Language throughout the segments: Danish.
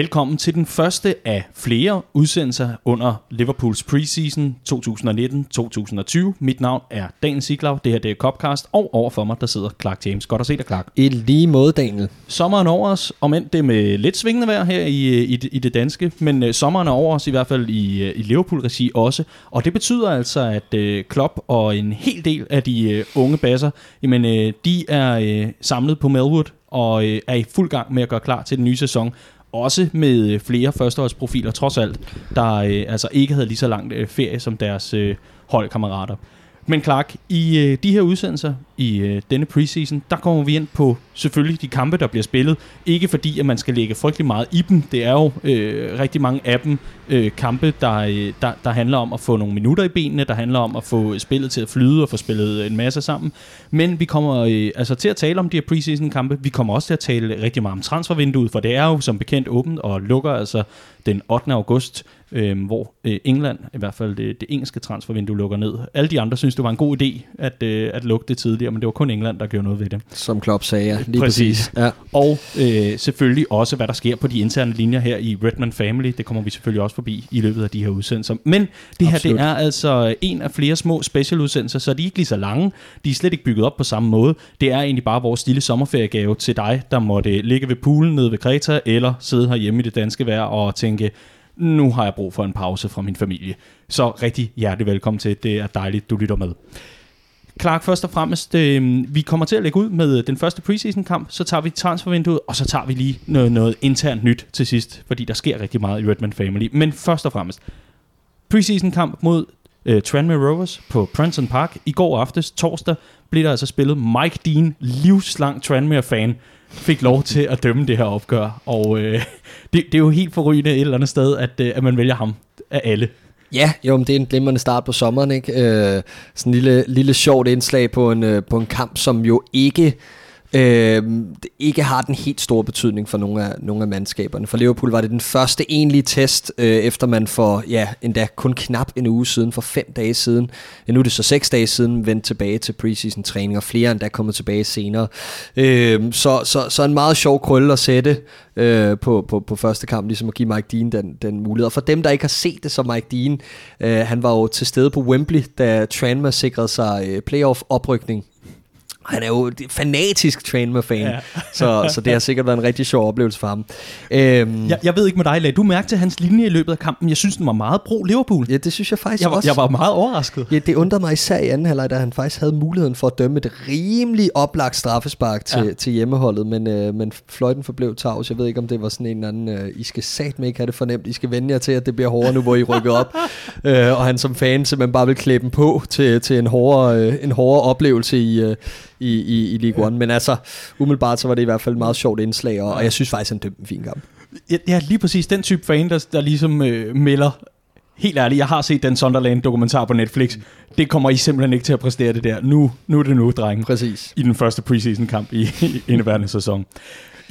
Velkommen til den første af flere udsendelser under Liverpools preseason 2019-2020. Mit navn er Daniel Siglaug, det her det er Copcast, og overfor mig der sidder Clark James. Godt at se dig, Clark. I lige måde, Daniel. Sommeren over os, om end det med lidt svingende vejr her i, i, i det danske, men uh, sommeren er over os i hvert fald i, uh, i Liverpool-regi også, og det betyder altså, at uh, Klopp og en hel del af de uh, unge basser, jamen, uh, de er uh, samlet på Melwood og uh, er i fuld gang med at gøre klar til den nye sæson også med øh, flere førsteårsprofiler trods alt, der øh, altså ikke havde lige så langt øh, ferie som deres øh, holdkammerater. Men Clark, i øh, de her udsendelser, i øh, denne preseason, der kommer vi ind på selvfølgelig de kampe, der bliver spillet. Ikke fordi, at man skal lægge frygtelig meget i dem. Det er jo øh, rigtig mange af dem øh, kampe, der, øh, der, der handler om at få nogle minutter i benene, der handler om at få spillet til at flyde og få spillet en masse sammen. Men vi kommer øh, altså til at tale om de her preseason kampe. Vi kommer også til at tale rigtig meget om transfervinduet, for det er jo som bekendt åbent og lukker altså den 8. august, øh, hvor øh, England, i hvert fald det, det engelske transfervindue, lukker ned. Alle de andre synes, det var en god idé at, øh, at lukke det tidligere, men det var kun England, der gjorde noget ved det. Som Klopp sagde, ja. Lige præcis. præcis. Ja. Og øh, selvfølgelig også, hvad der sker på de interne linjer her i Redman Family. Det kommer vi selvfølgelig også forbi i løbet af de her udsendelser. Men det her, Absolut. det er altså en af flere små specialudsendelser, så de er ikke lige så lange. De er slet ikke bygget op på samme måde. Det er egentlig bare vores lille sommerferiegave til dig, der måtte ligge ved poolen nede ved Kreta, eller sidde herhjemme i det danske vejr og tænke, nu har jeg brug for en pause fra min familie. Så rigtig hjertelig velkommen til. Det er dejligt, du lytter med. Clark, først og fremmest, øh, vi kommer til at lægge ud med øh, den første preseason-kamp, så tager vi transfervinduet, og så tager vi lige noget, noget internt nyt til sidst, fordi der sker rigtig meget i Redman Family. Men først og fremmest, preseason-kamp mod øh, Tranmere Rovers på Princeton Park. I går aftes, torsdag, blev der altså spillet Mike Dean, livslang Tranmere-fan, fik lov til at dømme det her opgør. Og øh, det, det er jo helt forrygende et eller andet sted, at, øh, at man vælger ham af alle. Ja, jo, men det er en glimrende start på sommeren, ikke? Øh, sådan en lille, lille sjovt indslag på en, øh, på en kamp, som jo ikke øh, ikke har den helt store betydning for nogle af, nogle af mandskaberne. For Liverpool var det den første egentlige test, øh, efter man for, ja, endda kun knap en uge siden, for fem dage siden, ja, nu er det så seks dage siden, vendte tilbage til preseason træning, og flere endda kommet tilbage senere. Øh, så, så, så en meget sjov krølle at sætte øh, på, på, på første kamp, ligesom at give Mike Dean den, den mulighed. Og for dem, der ikke har set det, så Mike Dean, øh, han var jo til stede på Wembley, da Tranmere sikrede sig øh, playoff-oprykning han er jo fanatisk Tranmere-fan, ja. så, så det har sikkert været en rigtig sjov oplevelse for ham. Øhm, Jeg, jeg ved ikke med dig, Lad. Du mærke til hans linje i løbet af kampen. Jeg synes, den var meget pro-Liverpool. ja, det synes jeg faktisk Jeg var, også. jeg var meget overrasket. Ja, det undrede mig især i anden halvleg, da han faktisk havde muligheden for at dømme et rimelig oplagt straffespark til, Ja. til hjemmeholdet, men, øh, men fløjten forblev tavs. Jeg ved ikke, om det var sådan en eller anden, øh, I skal satme ikke have det fornemt, I skal vende jer til, at det bliver hårdere nu, hvor I rykker op. øh, og han som fan simpelthen bare vil klæbe dem på til, til en, hårdere, øh, en hårdere oplevelse i, øh, i, i, i League One. Men altså, umiddelbart så var det i hvert fald et meget sjovt indslag, og, og jeg synes faktisk, han dømte en fin kamp. Ja, lige præcis den type fan, der, der ligesom øh, melder, helt ærligt, jeg har set den Sunderland-dokumentar på Netflix. Det kommer I simpelthen ikke til at præstere det der. Nu, nu er det nu, drenge. Præcis. I den første preseason-kamp i, i indeværende sæson.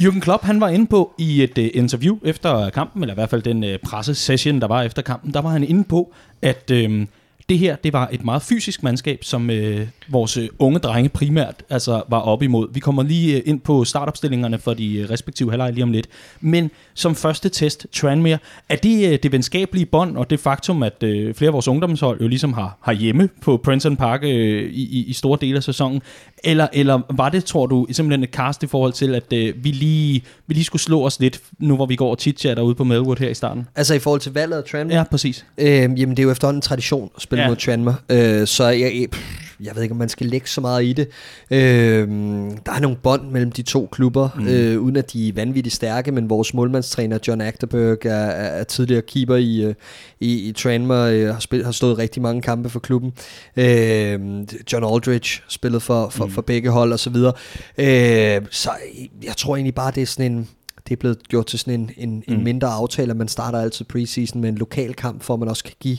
Jürgen Klopp, han var inde på i et uh, interview efter kampen, eller i hvert fald den uh, pressesession, der var efter kampen, der var han inde på, at uh, det her, det var et meget fysisk mandskab, som øh, vores øh, unge drenge primært altså, var op imod. Vi kommer lige øh, ind på startopstillingerne for de øh, respektive halvleg lige om lidt. Men som første test, Tranmere, er det øh, det venskabelige bånd og det faktum, at øh, flere af vores ungdomshold jo ligesom har, har hjemme på Princeton Park øh, i, i, i store dele af sæsonen, eller, eller var det, tror du, simpelthen et cast i forhold til, at øh, vi, lige, vi lige skulle slå os lidt, nu hvor vi går og chit-chatter ude på Melwood her i starten? Altså i forhold til valget af Tranmere? Ja, præcis. Øh, jamen, det er jo efterhånden en tradition at spille Ja. mod Tranmere, øh, så jeg, jeg, pff, jeg ved ikke, om man skal lægge så meget i det. Øh, der er nogle bånd mellem de to klubber, mm. øh, uden at de er vanvittigt stærke, men vores målmandstræner John Agterberg er, er, er tidligere keeper i, øh, i, i Tranmere, øh, har, spil, har stået rigtig mange kampe for klubben. Øh, John Aldridge spillet for, for, mm. for begge hold og så videre. Øh, så jeg tror egentlig bare, det er sådan en det er blevet gjort til sådan en, en, en Mm. mindre aftale, at man starter altid preseason med en lokal kamp, for at man også kan give,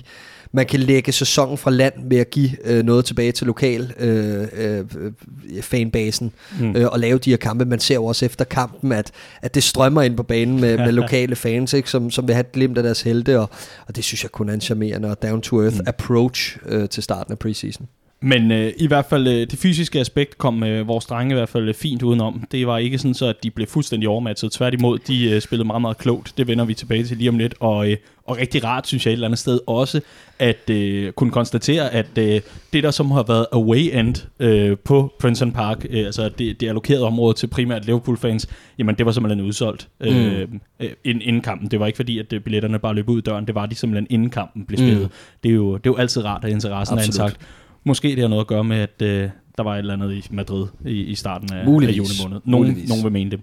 man kan lægge sæsonen fra land ved at give øh, noget tilbage til lokal øh, øh, øh, fanbasen Mm. øh, og lave de her kampe. Man ser jo også efter kampen, at, at det strømmer ind på banen med, med lokale fans, ikke, som, som vil have et glimt af deres helte, og, og det synes jeg kun er en charmerende og down-to-earth mm. approach øh, til starten af preseason. Men øh, i hvert fald øh, det fysiske aspekt kom øh, vores drenge i hvert fald øh, fint udenom. Det var ikke sådan så, at de blev fuldstændig overmatchet. Tværtimod, de øh, spillede meget, meget klogt. Det vender vi tilbage til lige om lidt. Og, øh, og rigtig rart, synes jeg et eller andet sted også, at øh, kunne konstatere, at øh, det der som har været away end øh, på Princeton Park, øh, altså det, det allokerede område til primært Liverpool-fans, jamen det var simpelthen udsolgt øh, mm. øh, inden kampen. Det var ikke fordi, at øh, billetterne bare løb ud døren. Det var de simpelthen inden kampen blev spillet. Mm. Det, er jo, det er jo altid rart, at interessen Absolut. er intakt. Måske det har noget at gøre med, at øh, der var et eller andet i Madrid i, i starten af, af juni måned. Nogen, nogen vil mene det.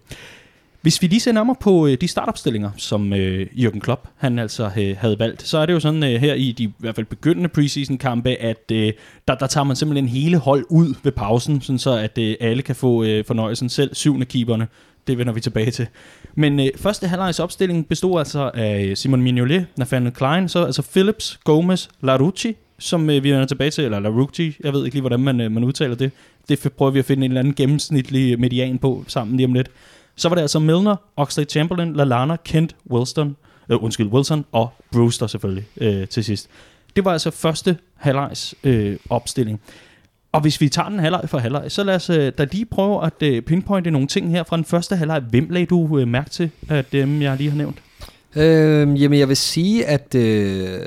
Hvis vi lige ser nærmere på øh, de startopstillinger, som øh, Jürgen Klopp han altså øh, havde valgt, så er det jo sådan øh, her i de i hvert fald begyndende preseason kampe, at øh, der, der tager man simpelthen hele hold ud ved pausen, sådan så at øh, alle kan få øh, fornøjelsen selv, syvende keeperne. Det vender vi tilbage til. Men øh, første halvlejs opstilling bestod altså af Simon Mignolet, Nathaniel Klein, så altså Phillips, Gomez, Larucci, som øh, vi vender tilbage til, eller Larucci, jeg ved ikke lige, hvordan man, øh, man udtaler det. Det prøver vi at finde en eller anden gennemsnitlig øh, median på sammen lige om lidt. Så var det altså Milner, Oxley Chamberlain, Lallana, Kent, Wilson, øh, undskyld, Wilson og Brewster selvfølgelig øh, til sidst. Det var altså første halvlejs øh, opstilling. Og hvis vi tager den halvleg for halvleg, så lad os øh, da lige prøve at øh, pinpointe nogle ting her fra den første halvleg. Hvem lagde du øh, mærke til af dem, jeg lige har nævnt? Øh, jamen, jeg vil sige, at øh,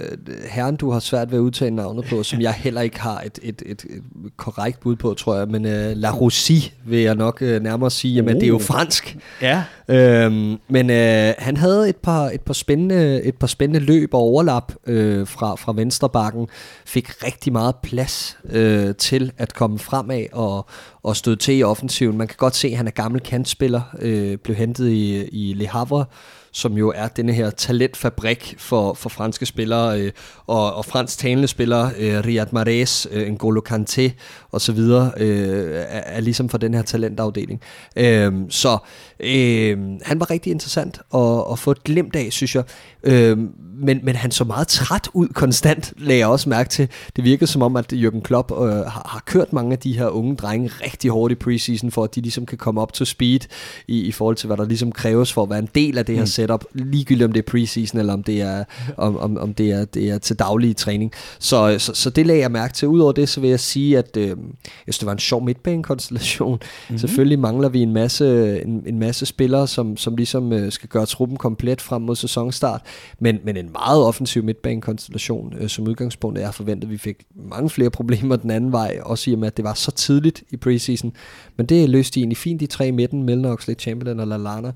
herren, du har svært ved at udtale navnet på, som jeg heller ikke har et, et, et, et korrekt bud på, tror jeg, men øh, La Rossi vil jeg nok øh, nærmere sige, jamen, uh. det er jo oh. fransk. Ja. Øh, men øh, han havde et par, et, par spændende, et par spændende løb og overlap øh, fra, fra venstrebakken, fik rigtig meget plads øh, til at komme fremad og, og støde til i offensiven. Man kan godt se, at han er gammel kantspiller, øh, blev hentet i, i Le Havre, som jo er denne her talentfabrik for, for franske spillere øh, og, og fransk talende spillere, øh, Riyad Mahrez, øh, N'Golo Kanté og så videre, øh, er, er ligesom for den her talentafdeling. Øh, så øh, han var rigtig interessant at, at få et glimt af, synes jeg. Øh, men, men han så meget træt ud konstant, lagde jeg også mærke til. Det virkede som om, at Jürgen Klopp øh, har, har kørt mange af de her unge drenge rigtig hårdt i preseason, for at de ligesom kan komme op til speed i, i forhold til, hvad der ligesom kræves for at være en del af det her mm setup, ligegyldigt om det er preseason, eller om det er, om, om, om det er, det er til daglig træning. Så, så, så det lagde jeg mærke til. Udover det, så vil jeg sige, at øh, jeg synes, det var en sjov midtbanekonstellation. Mm-hmm. Selvfølgelig mangler vi en masse, en, en masse spillere, som, som ligesom øh, skal gøre truppen komplet frem mod sæsonstart, men, men en meget offensiv midtbanekonstellation øh, som udgangspunkt. Jeg forventet, vi fik mange flere problemer den anden vej, også i og med, at det var så tidligt i preseason. Men det løste de egentlig fint, de tre i midten, Milner, Oxley, Chamberlain og Lallana.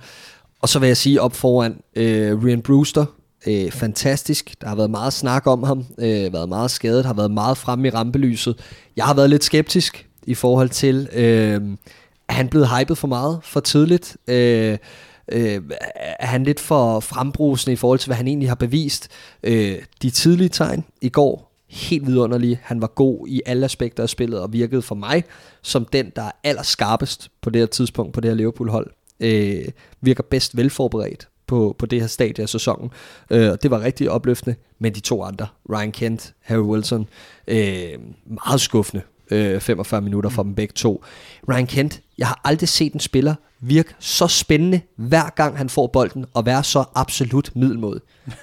Og så vil jeg sige op foran øh, Ryan Brewster, øh, fantastisk. Der har været meget snak om ham, øh, været meget skadet, har været meget fremme i rampelyset. Jeg har været lidt skeptisk i forhold til, øh, er han blevet hypet for meget, for tidligt. Øh, øh, er han lidt for frembrusende i forhold til, hvad han egentlig har bevist. Øh, de tidlige tegn i går, helt vidunderlige. Han var god i alle aspekter af spillet, og virkede for mig som den, der er allerskarpest på det her tidspunkt på det her Liverpool-hold. Øh, virker bedst velforberedt på, på det her stadie af sæsonen. Øh, det var rigtig opløftende, men de to andre, Ryan Kent, Harry Wilson, øh, meget skuffende øh, 45 minutter for dem begge to. Ryan Kent, jeg har aldrig set en spiller virke så spændende, hver gang han får bolden, og være så absolut middelmåde.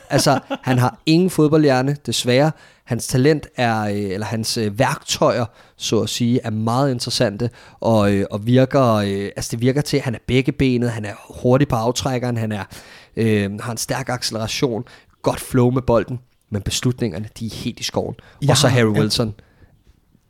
Altså, han har ingen fodboldhjerne, desværre. Hans talent er, øh, eller hans øh, værktøjer, så at sige, er meget interessante, og, øh, og virker, altså det virker til, at han er begge benet, han er hurtig på aftrækkeren, han er, øh, har en stærk acceleration, godt flow med bolden, men beslutningerne, de er helt i skoven. Ja, og så Harry Wilson. Ja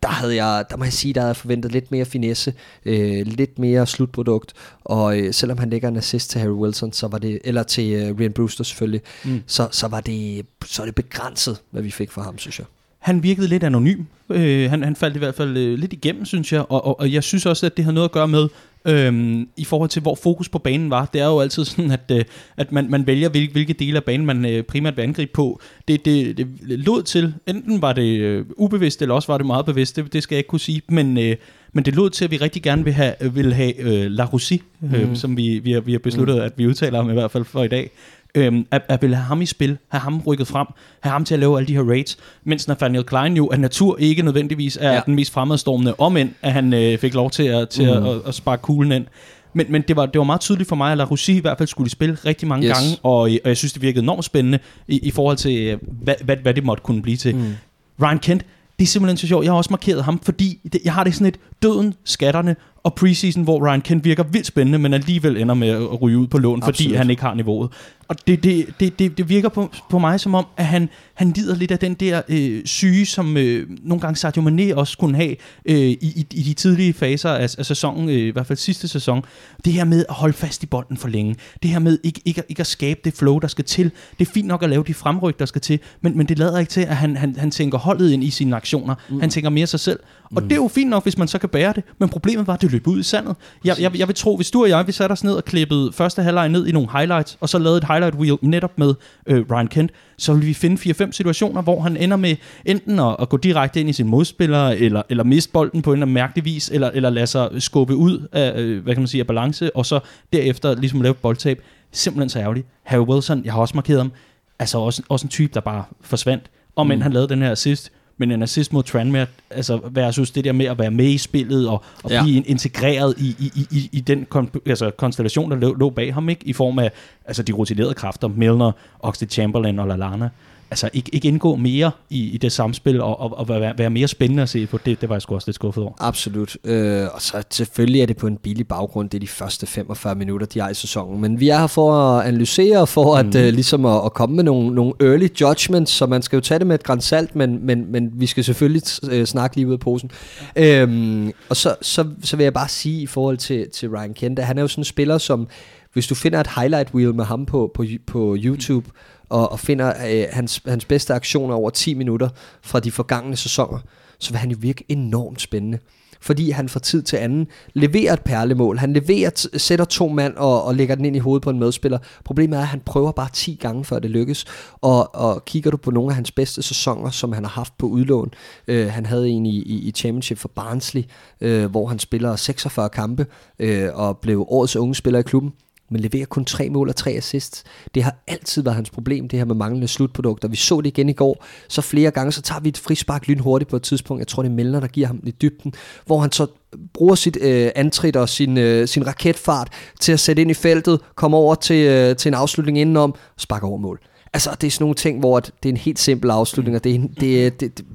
der havde jeg, der må jeg sige, der havde jeg forventet lidt mere finesse, øh, lidt mere slutprodukt, og øh, selvom han lægger en assist til Harry Wilson, så var det, eller til øh, Ryan Brewster selvfølgelig, mm. så, så, var det, så er det begrænset, hvad vi fik fra ham, synes jeg. Han virkede lidt anonym. Øh, han, han faldt i hvert fald øh, lidt igennem, synes jeg, og, og, og jeg synes også, at det har noget at gøre med, øhm, i forhold til, hvor fokus på banen var. Det er jo altid sådan, at, øh, at man, man vælger, hvilke, hvilke dele af banen man øh, primært vil angribe på. Det, det, det lod til, enten var det øh, ubevidst, eller også var det meget bevidst, det, det skal jeg ikke kunne sige, men, øh, men det lod til, at vi rigtig gerne vil have, vil have øh, La Russie, øh, mm. som vi, vi, har, vi har besluttet, mm. at vi udtaler ham i hvert fald for i dag øhm, at, at ville have ham i spil, have ham rykket frem, have ham til at lave alle de her raids, mens Nathaniel Klein jo af natur ikke nødvendigvis er ja. den mest fremadstormende, om end at han øh, fik lov til at, til mm. at, at, at sparke kuglen ind. Men, men det, var, det var meget tydeligt for mig, at La Russie i hvert fald skulle spille rigtig mange yes. gange, og, og jeg synes, det virkede enormt spændende i, i forhold til, øh, hvad, hvad, hvad det måtte kunne blive til. Mm. Ryan Kent, det er simpelthen så sjovt. Jeg har også markeret ham, fordi det, jeg har det sådan et døden, skatterne og preseason, hvor Ryan Kent virker vildt spændende, men alligevel ender med at ryge ud på lån, Absolut. fordi han ikke har niveauet. Og det, det, det, det, det virker på, på mig som om, at han, han lider lidt af den der øh, syge, som øh, nogle gange Sadio Mane også kunne have øh, i, i, i de tidlige faser af, af sæsonen, øh, i hvert fald sidste sæson. Det her med at holde fast i bolden for længe. Det her med ikke, ikke, ikke at skabe det flow, der skal til. Det er fint nok at lave de fremryk, der skal til, men, men det lader ikke til, at han, han, han tænker holdet ind i sine aktioner. Mm. Han tænker mere sig selv. Og mm. det er jo fint nok, hvis man så kan bære det, men problemet var, at det løb ud i sandet. Jeg, jeg, jeg vil tro, hvis du og jeg, vi satte os ned og klippede første halvleg ned i nogle highlights, og så lavede et highlight wheel netop med øh, Ryan Kent, så vil vi finde 4-5 situationer, hvor han ender med enten at, at gå direkte ind i sin modspiller, eller, eller miste bolden på en eller anden mærkelig vis, eller, eller lade sig skubbe ud af, øh, hvad kan man sige, af balance, og så derefter ligesom lave boldtab. Simpelthen så ærgerligt. Harry Wilson, jeg har også markeret ham, altså også, også en type, der bare forsvandt. Og men mm. han lavede den her assist, men en assist mod Tranmere, altså versus det der med at være med i spillet og, og ja. blive integreret i, i, i, i den kon, altså, konstellation, der lå, lå bag ham, ikke? i form af altså, de rutinerede kræfter, Milner, Oxlade Chamberlain og Lallana altså ikke, ikke indgå mere i, i det samspil og, og, og være, være mere spændende at se på, det, det var jeg sgu også lidt skuffet over. Absolut. Øh, og så selvfølgelig er det på en billig baggrund, det er de første 45 minutter, de har i sæsonen. Men vi er her for at analysere, for at mm. uh, ligesom at, at komme med nogle, nogle early judgments, så man skal jo tage det med et græns salt, men, men, men vi skal selvfølgelig uh, snakke lige ud af posen. Øhm, og så, så, så vil jeg bare sige i forhold til, til Ryan Kent, at han er jo sådan en spiller, som hvis du finder et highlight reel med ham på, på, på YouTube, mm og, og finder øh, hans, hans bedste aktioner over 10 minutter fra de forgangne sæsoner, så vil han jo virke enormt spændende. Fordi han fra tid til anden leverer et perlemål. Han leverer, sætter to mand og, og lægger den ind i hovedet på en medspiller. Problemet er, at han prøver bare 10 gange, før det lykkes. Og, og kigger du på nogle af hans bedste sæsoner, som han har haft på udlån. Øh, han havde en i, i, i Championship for Barnsley, øh, hvor han spiller 46 kampe øh, og blev årets unge spiller i klubben men leverer kun tre mål og tre assists. Det har altid været hans problem, det her med manglende slutprodukter. Vi så det igen i går, så flere gange, så tager vi et frispark lynhurtigt på et tidspunkt. Jeg tror, det er Melner, der giver ham i dybden, hvor han så bruger sit øh, antrit og sin, øh, sin raketfart til at sætte ind i feltet, komme over til, øh, til en afslutning indenom og over mål. Altså, det er sådan nogle ting, hvor det er en helt simpel afslutning, og det er, det, det, det,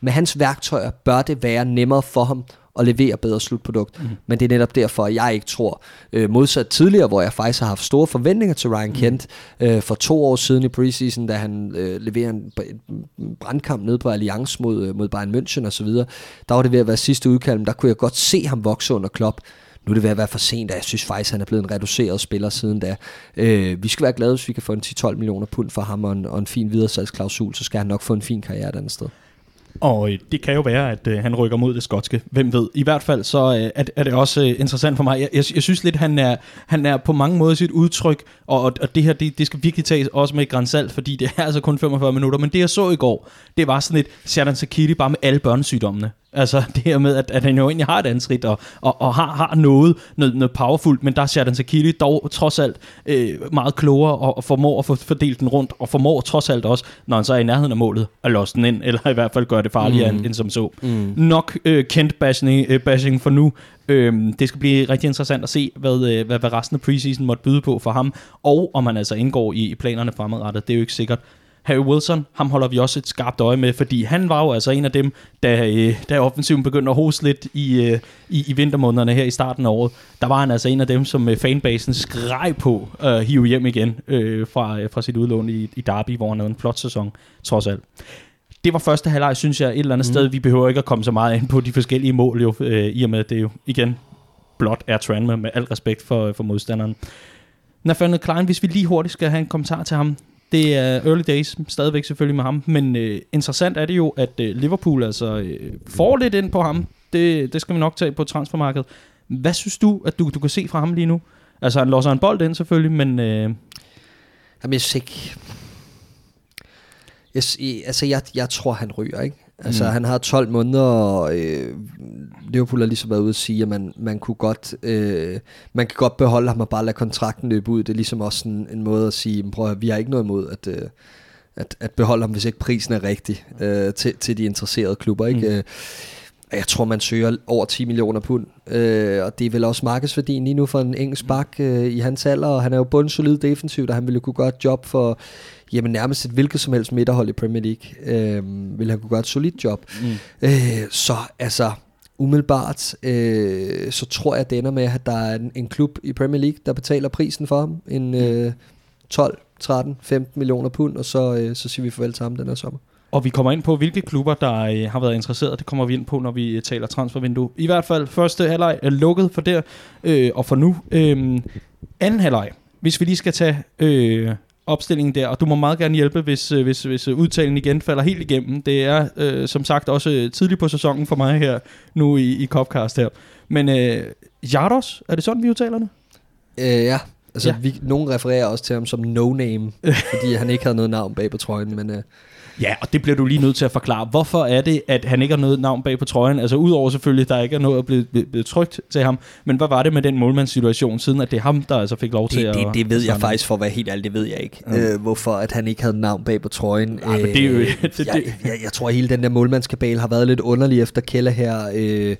med hans værktøjer bør det være nemmere for ham og levere bedre slutprodukt. Mm. Men det er netop derfor, at jeg ikke tror, øh, modsat tidligere, hvor jeg faktisk har haft store forventninger til Ryan mm. Kent øh, for to år siden i preseason, da han øh, leverer en, en brandkamp ned på Allianz mod, øh, mod Bayern München osv., der var det ved at være sidste udkald, men der kunne jeg godt se ham vokse under Klopp. Nu er det ved at være for sent, og jeg synes faktisk, han er blevet en reduceret spiller siden da. Øh, vi skal være glade, hvis vi kan få en 10-12 millioner pund for ham og en, og en fin videresalgsklausul, så skal han nok få en fin karriere et andet sted. Og øh, det kan jo være, at øh, han rykker mod det skotske. Hvem ved? I hvert fald så øh, er, er det også øh, interessant for mig. Jeg, jeg, jeg synes lidt, han er, han er på mange måder sit udtryk, og, og, og det her, det, det skal virkelig tages også med et grænsalt, fordi det er altså kun 45 minutter. Men det jeg så i går, det var sådan et Shadon Sakiri bare med alle børnesygdommene. Altså det her med, at, at han jo egentlig har et ansigt og, og, og har, har noget, noget, noget powerfult, men der er Shadon Sakili dog trods alt øh, meget klogere og, og formår at få fordelt den rundt, og formår trods alt også, når han så er i nærheden af målet, at låse den ind, eller i hvert fald gøre det farligere mm. end, end som så. Mm. Nok øh, kendt bashing, øh, bashing for nu. Øh, det skal blive rigtig interessant at se, hvad, øh, hvad, hvad resten af preseason måtte byde på for ham, og om han altså indgår i, i planerne fremadrettet. Det er jo ikke sikkert. Harry Wilson, ham holder vi også et skarpt øje med, fordi han var jo altså en af dem, da, øh, da offensiven begyndte at hoste lidt i, øh, i, i vintermånederne her i starten af året. Der var han altså en af dem, som fanbasen skreg på at hive hjem igen øh, fra, fra sit udlån i, i Derby, hvor han havde en flot sæson, trods alt det var første halvleg, synes jeg, et eller andet mm. sted. Vi behøver ikke at komme så meget ind på de forskellige mål, jo, øh, i og med, at det jo igen blot er Tranmere, med al respekt for, for modstanderen. Nathaniel Klein, hvis vi lige hurtigt skal have en kommentar til ham. Det er early days, stadigvæk selvfølgelig med ham, men øh, interessant er det jo, at øh, Liverpool altså øh, får lidt ind på ham. Det, det skal vi nok tage på transfermarkedet. Hvad synes du, at du, du kan se fra ham lige nu? Altså, han låser en bold ind selvfølgelig, men... Øh... Jamen, jeg synes ikke... Jeg, altså, jeg, jeg tror, han ryger, ikke? Altså, mm. han har 12 måneder, og øh, Liverpool har ligesom været ude at sige, at man, man kunne godt, øh, man kan godt beholde ham og bare lade kontrakten løbe ud. Det er ligesom også en, en måde at sige, prøv at vi har ikke noget imod at, øh, at, at beholde ham, hvis ikke prisen er rigtig øh, til, til de interesserede klubber. Ikke? Mm. Jeg tror, man søger over 10 millioner pund. Øh, og det er vel også markedsværdien lige nu for en engelsk bak øh, i hans alder. Og han er jo bundsolid defensivt, og han ville kunne gøre et job for jamen, nærmest et hvilket som helst midterhold i Premier League. Øh, vil han kunne gøre et solidt job. Mm. Øh, så altså, umiddelbart, øh, så tror jeg, at det ender med, at der er en, en klub i Premier League, der betaler prisen for ham. En øh, 12, 13, 15 millioner pund, og så, øh, så siger vi farvel til ham den her sommer. Og vi kommer ind på, hvilke klubber, der øh, har været interesseret. Det kommer vi ind på, når vi øh, taler transfervindue. I hvert fald, første halvleg er lukket for der, øh, og for nu. Øh, anden halvleg, hvis vi lige skal tage øh, opstillingen der, og du må meget gerne hjælpe, hvis, øh, hvis, hvis udtalen igen falder helt igennem. Det er øh, som sagt også tidligt på sæsonen for mig her, nu i, i Copcast her. Men øh, Jardos, er det sådan, vi udtaler det? Øh, ja, altså ja. vi, nogen refererer også til ham som no-name, fordi han ikke havde noget navn bag på trøjen, men... Øh, Ja, og det bliver du lige nødt til at forklare. Hvorfor er det, at han ikke har noget navn bag på trøjen? Altså udover selvfølgelig, der ikke er noget at blive, blive trygt til ham. Men hvad var det med den målmandssituation, siden at det er ham, der altså fik lov det, til det, at... Det, det ved jeg faktisk for at være helt ærlig, det ved jeg ikke. Mm. Øh, hvorfor at han ikke havde navn bag på trøjen. Ej, men det er jo... Øh, det, jeg, jeg, jeg tror, at hele den der målmandskabal har været lidt underlig efter Keller her. Øh,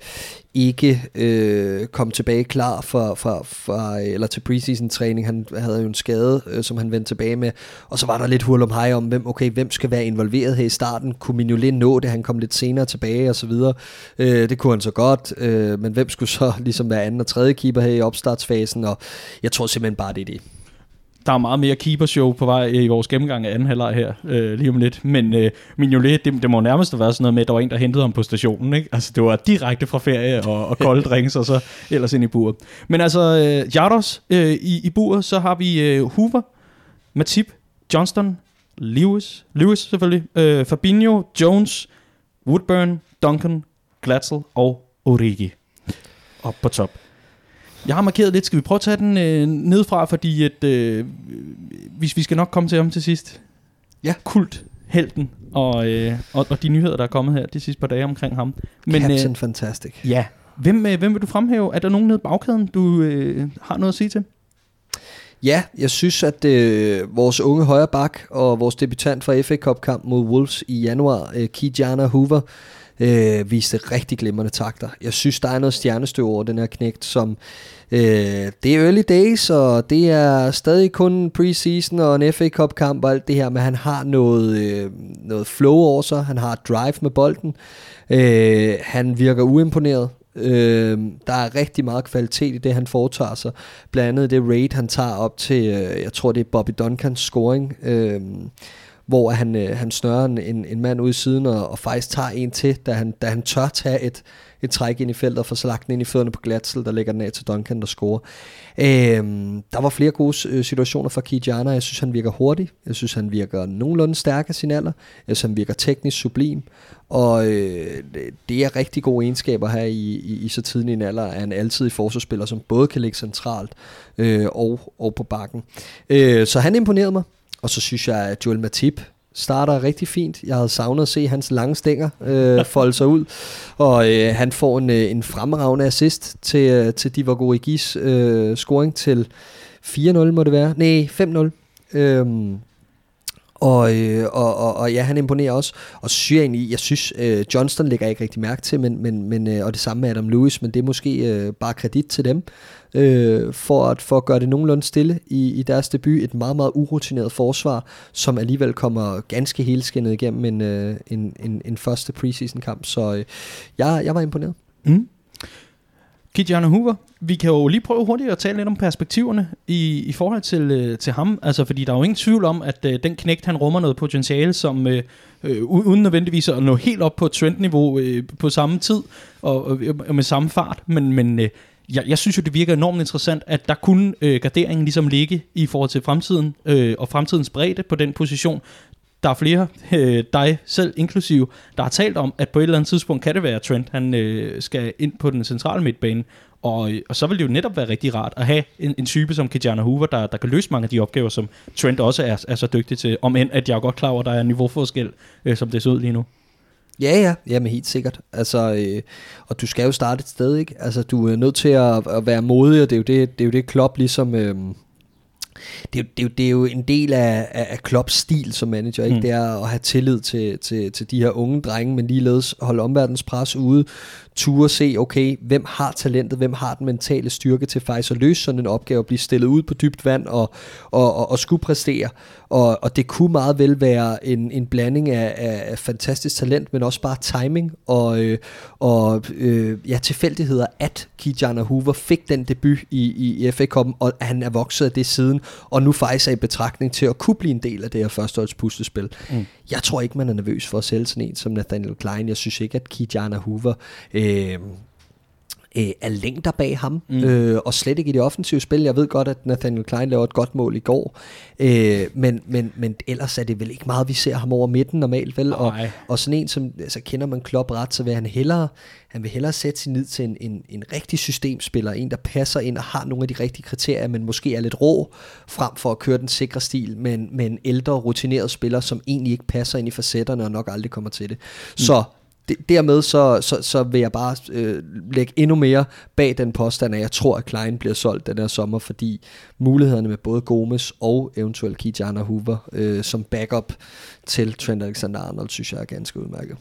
ikke øh, kom tilbage klar for, for, for, eller til preseason træning. Han havde jo en skade, øh, som han vendte tilbage med. Og så var der lidt hul om hej om, hvem, okay, hvem skal være involveret her i starten. Kunne Mignolet nå det? Han kom lidt senere tilbage og så videre. Øh, det kunne han så godt. Øh, men hvem skulle så ligesom være anden og tredje keeper her i opstartsfasen? Og jeg tror simpelthen bare, det er det der er meget mere keepershow på vej i vores gennemgang af anden halvleg her, øh, lige om lidt. Men øh, Mignolet, det, det må nærmest have været sådan noget med, at der var en, der hentede ham på stationen. Ikke? Altså, det var direkte fra ferie og, og kolde drinks, og så ellers ind i buret. Men altså, øh, Jardos øh, i, i buret, så har vi øh, Hoover, Matip, Johnston, Lewis, Lewis selvfølgelig, øh, Fabinho, Jones, Woodburn, Duncan, Glatzel og Origi. Op på top. Jeg har markeret lidt. Skal vi prøve at tage den øh, nedfra, fordi at, øh, hvis vi skal nok komme til ham til sidst. Ja. Kult, helten og, øh, og, og de nyheder, der er kommet her de sidste par dage omkring ham. Men, Captain øh, Fantastic. Ja. Hvem, øh, hvem vil du fremhæve? Er der nogen nede i bagkæden, du øh, har noget at sige til? Ja, jeg synes, at øh, vores unge højre bak og vores debutant fra FA Cup-kamp mod Wolves i januar, øh, Kijana Hoover, øh, viste rigtig glimrende takter. Jeg synes, der er noget stjernestøv over den her knægt, som øh, det er early days, og det er stadig kun preseason og en FA Cup kamp og alt det her, men han har noget, øh, noget flow over sig, han har drive med bolden, øh, han virker uimponeret, Øh, der er rigtig meget kvalitet i det, han foretager sig. Blandt andet det raid, han tager op til, øh, jeg tror det er Bobby Duncans scoring. Øh, hvor han, øh, han snører en, en mand ud i siden og, og faktisk tager en til, da han, da han tør tage et, et træk ind i feltet og få slagt den ind i fødderne på Glatzel, der lægger den af til Duncan, der scorer. Øhm, der var flere gode øh, situationer for Kijana. Jeg synes, han virker hurtig. Jeg synes, han virker nogenlunde stærk af sin alder. Jeg synes, han virker teknisk sublim. Og øh, det er rigtig gode egenskaber her i, i, i så tidlig en alder, at han altid i forsvarsspiller, som både kan ligge centralt øh, og, og på bakken. Øh, så han imponerede mig. Og så synes jeg, at Joel Matip starter rigtig fint. Jeg havde savnet at se hans lange stænger øh, folde sig ud. Og øh, han får en, øh, en fremragende assist til, øh, til Divock Gis øh, scoring til 4-0 må det være. Nej, 5-0. Øhm, og, øh, og, og, og ja, han imponerer også. Og synes jeg egentlig, jeg synes, øh, Johnston lægger ikke rigtig mærke til, men, men, men, øh, og det samme med Adam Lewis, men det er måske øh, bare kredit til dem, øh, for, at, for at gøre det nogenlunde stille i, i deres debut. Et meget, meget urutineret forsvar, som alligevel kommer ganske helskinnet igennem en, øh, en, en, en første preseason kamp. Så øh, jeg, jeg var imponeret. Mm. Kijana Hoover, vi kan jo lige prøve hurtigt at tale lidt om perspektiverne i, i forhold til, øh, til ham. Altså, fordi der er jo ingen tvivl om, at øh, den knægt, han rummer noget potentiale, som øh, øh, uden nødvendigvis at nå helt op på trendniveau øh, på samme tid og, og, og med samme fart. Men, men øh, jeg, jeg synes jo, det virker enormt interessant, at der kunne øh, garderingen ligesom ligge i forhold til fremtiden øh, og fremtidens bredde på den position. Der er flere, øh, dig selv inklusive, der har talt om, at på et eller andet tidspunkt kan det være, at Trent han, øh, skal ind på den centrale midtbane. Og, øh, og så vil det jo netop være rigtig rart at have en, en type som Kijana Hoover, der, der kan løse mange af de opgaver, som Trent også er, er så dygtig til. Om end, at jeg er godt klar over, at der er niveauforskel, øh, som det ser ud lige nu. Ja, ja, jamen helt sikkert. Altså, øh, og du skal jo starte et sted, ikke? Altså, du er nødt til at, at være modig, og det er jo det, det, er jo det Klopp ligesom... Øh, det, er det, er det er jo en del af, af, af Klopps stil som manager, ikke? Mm. det er at have tillid til, til, til de her unge drenge, men ligeledes holde omverdens pres ude, ture se, okay, hvem har talentet, hvem har den mentale styrke til faktisk at løse sådan en opgave, at blive stillet ud på dybt vand og, og, og, og skulle præstere. Og, og det kunne meget vel være en, en blanding af, af, fantastisk talent, men også bare timing og, øh, og øh, ja, tilfældigheder, at Kijana Hoover fik den debut i, i, i FA Cup'en, og at han er vokset af det siden, og nu faktisk er i betragtning til at kunne blive en del af det her førsteholds puslespil. Mm. Jeg tror ikke, man er nervøs for at sælge sådan en som Nathaniel Klein. Jeg synes ikke, at Kijana Hoover... Øh, øh, er længder bag ham, mm. øh, og slet ikke i det offensive spil. Jeg ved godt, at Nathaniel Klein laver et godt mål i går, øh, men, men, men ellers er det vel ikke meget, vi ser ham over midten normalt, vel? Og, og sådan en, som altså, kender man Klopp ret, så vil han hellere, han vil hellere sætte sin nid til en, en, en rigtig systemspiller, en, der passer ind og har nogle af de rigtige kriterier, men måske er lidt rå, frem for at køre den sikre stil, men med en ældre, rutineret spiller, som egentlig ikke passer ind i facetterne og nok aldrig kommer til det. Mm. Så dermed så, så, så vil jeg bare øh, lægge endnu mere bag den påstand, at jeg tror, at Klein bliver solgt den her sommer, fordi mulighederne med både Gomes og eventuelt Kijana Hoover øh, som backup til Trent Alexander-Arnold, synes jeg er ganske udmærket.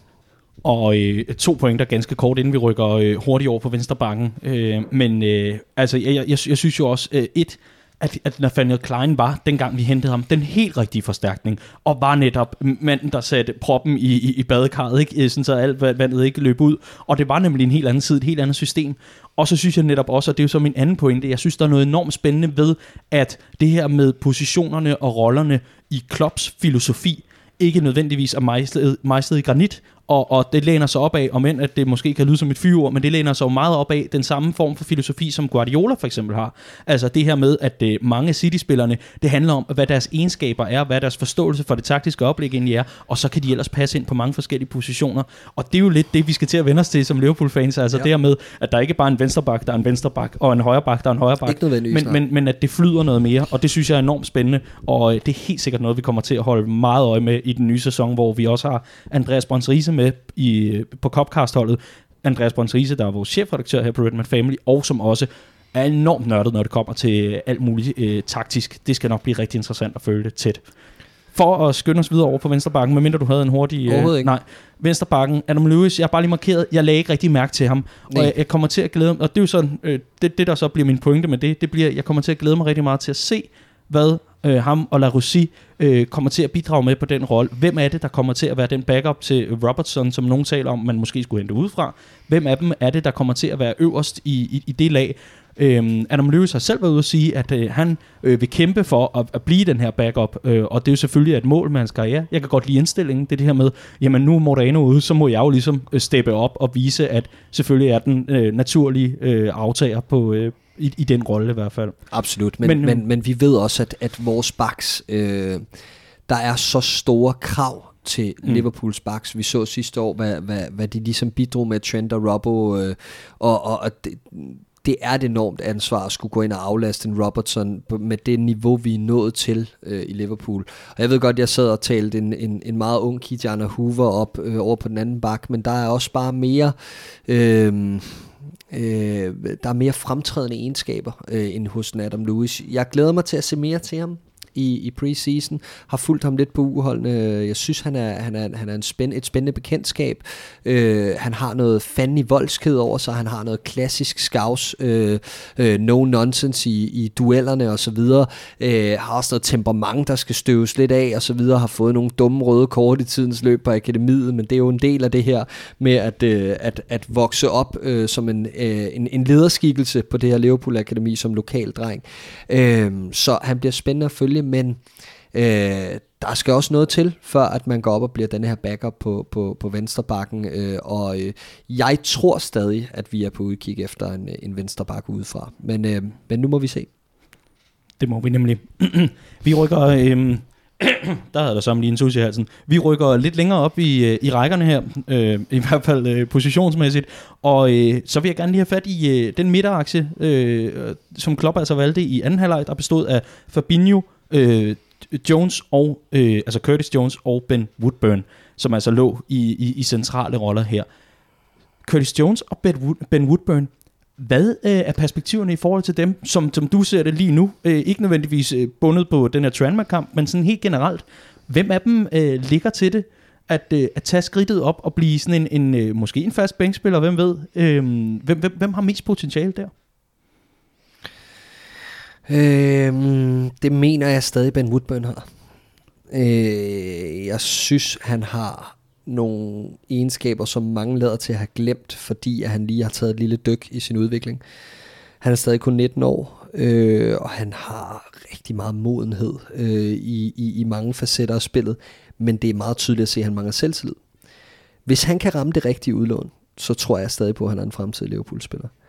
Og øh, to pointer ganske kort, inden vi rykker øh, hurtigt over på venstre banken. Øh, men øh, altså, jeg, jeg, jeg synes jo også, øh, et, at, at Nathaniel Klein var, dengang vi hentede ham, den helt rigtige forstærkning, og var netop manden, der satte proppen i, i, i badekarret, ikke? Øh, sådan så alt vandet ikke løb ud. Og det var nemlig en helt anden side, et helt andet system. Og så synes jeg netop også, og det er jo så min anden pointe, jeg synes, der er noget enormt spændende ved, at det her med positionerne og rollerne i Klopps filosofi, ikke nødvendigvis er mejslet, mejslet i granit, og, og det læner sig op af, om end at det måske kan lyde som et fyreord, men det læner sig jo meget op af den samme form for filosofi, som Guardiola for eksempel har. Altså det her med, at øh, mange City-spillerne, det handler om, hvad deres egenskaber er, hvad deres forståelse for det taktiske oplæg egentlig er, og så kan de ellers passe ind på mange forskellige positioner. Og det er jo lidt det, vi skal til at vende os til som Liverpool-fans, altså ja. Det her med, at der ikke bare er en venstreback, der er en venstreback, og en højreback, der er en højreback. Men, men, men at det flyder noget mere, og det synes jeg er enormt spændende, og øh, det er helt sikkert noget, vi kommer til at holde meget øje med i den nye sæson, hvor vi også har Andreas Brønsrise med i, øh, på Copcast-holdet. Andreas Brønsrise, der er vores chefredaktør her på Redman Family, og som også er enormt nørdet, når det kommer til alt muligt øh, taktisk. Det skal nok blive rigtig interessant at følge det tæt. For at skynde os videre over på venstrebakken, medmindre du havde en hurtig... Overhovedet ikke. Nej, venstrebakken, Adam Lewis, jeg har bare lige markeret, jeg lagde ikke rigtig mærke til ham. Nej. Og jeg, jeg kommer til at glæde mig, og det er jo sådan, øh, det, det der så bliver min pointe med det, det bliver, jeg kommer til at glæde mig rigtig meget til at se, hvad øh, ham og La Russie øh, kommer til at bidrage med på den rolle. Hvem er det, der kommer til at være den backup til Robertson, som nogen taler om, man måske skulle hente udefra? Hvem af dem er det, der kommer til at være øverst i, i, i det lag? Øhm, Adam Lewis har selv været ude at sige, at øh, han øh, vil kæmpe for at, at blive den her backup, øh, og det er jo selvfølgelig et mål med hans karriere. Jeg kan godt lide indstillingen, det er det her med, jamen nu er Moreno ude, så må jeg jo ligesom øh, steppe op og vise, at selvfølgelig er den øh, naturlige øh, aftager på, øh, i, i den rolle i hvert fald. Absolut, men, Men, men, øh, men, men vi ved også, at, at vores backs, øh, der er så store krav til Mm. Liverpools backs. Vi så sidste år, hvad, hvad, hvad de ligesom bidrog med Trent og Robbo, øh, og, og, og det, det er et enormt ansvar at skulle gå ind og aflaste en Robertson med det niveau, vi er nået til øh, i Liverpool. Og jeg ved godt, jeg sad og talte en, en, en meget ung Kijana Hoover op øh, over på den anden bak, men der er også bare mere... Øh, Øh, der er mere fremtrædende egenskaber øh, end hos Adam Lewis. Jeg glæder mig til at se mere til ham i, i preseason. Har fulgt ham lidt på uholdene. Jeg synes, han er, han er, han er en spænd, et spændende bekendtskab. Øh, han har noget fandme voldsked over sig. Han har noget klassisk skavs, øh, øh, no nonsense i, i duellerne og så videre. Øh, har også noget temperament, der skal støves lidt af og så videre. Har fået nogle dumme røde kort i tidens løb på akademiet, men det er jo en del af det her med at, øh, at, at vokse op øh, som en, øh, en, en lederskikkelse på det her Liverpool Akademi som lokal dreng. Øh, så han bliver spændende at følge, men øh, der skal også noget til, før at man går op og bliver den her backup på, på, på venstrebakken, øh, og øh, jeg tror stadig, at vi er på udkig efter en, en venstreback udefra, men, øh, men nu må vi se. Det må vi nemlig. vi rykker... Øh, der havde der sammen lige en sus i halsen. Vi rykker lidt længere op i, øh, i rækkerne her, øh, i hvert fald øh, positionsmæssigt, og øh, så vil jeg gerne lige have fat i øh, den midterakse, øh, som Klopp altså valgte i anden halvleg, der bestod af Fabinho, øh, Jones og øh, altså Curtis Jones og Ben Woodburn, som altså lå i, i, i centrale roller her. Curtis Jones og Ben, Wood, ben Woodburn hvad øh, er perspektiverne i forhold til dem, som, som du ser det lige nu? Øh, ikke nødvendigvis øh, bundet på den her Tranmere-kamp, men sådan helt generelt. Hvem af dem øh, ligger til det, at, øh, at tage skridtet op og blive sådan en, en øh, måske en fast bænkspiller, hvem ved? Øh, hvem, hvem, hvem har mest potentiale der? Øhm, det mener jeg stadig, Ben Woodburn har. Øh, jeg synes, han har nogle egenskaber, som mange lader til at have glemt, fordi at han lige har taget et lille dyk i sin udvikling. Han er stadig kun 19 år, øh, og han har rigtig meget modenhed øh, i, i, i mange facetter af spillet, men det er meget tydeligt at se, at han mangler selvtillid. Hvis han kan ramme det rigtige udlån, så tror jeg stadig på, at han er en fremtidig Liverpool-spiller. Øh,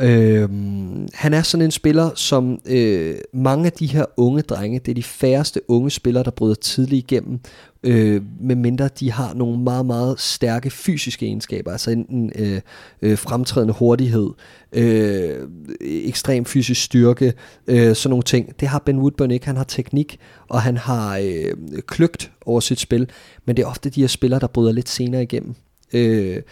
Øhm, han er sådan en spiller, som øh, mange af de her unge drenge, det er de færreste unge spillere, der bryder tidligt igennem, øh, medmindre de har nogle meget, meget stærke fysiske egenskaber, altså enten øh, øh, fremtrædende hurtighed, øh, ekstrem fysisk styrke, øh, sådan nogle ting. Det har Ben Woodburn ikke. Han har teknik, og han har øh, kløgt over sit spil, men det er ofte de her spillere, der bryder lidt senere igennem. Øh,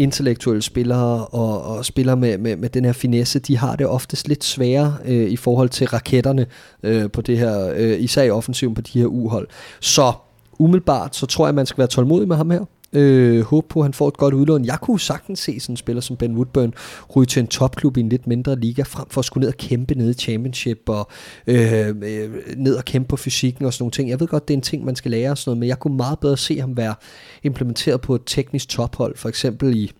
intellektuelle spillere og, og spillere med, med, med den her finesse, de har det oftest lidt sværere øh, i forhold til raketterne øh, på det her, øh, især i offensiven på de her uhold. Så umiddelbart, så tror jeg, man skal være tålmodig med ham her. Øh, håbe på, at han får et godt udlån. Jeg kunne sagtens se sådan en spiller som Ben Woodburn ryge til en topklub i en lidt mindre liga, frem for at skulle ned og kæmpe nede i championship, og øh, øh, ned og kæmpe på fysikken og sådan nogle ting. Jeg ved godt, det er en ting, man skal lære og sådan noget, men jeg kunne meget bedre se ham være implementeret på et teknisk tophold, for eksempel i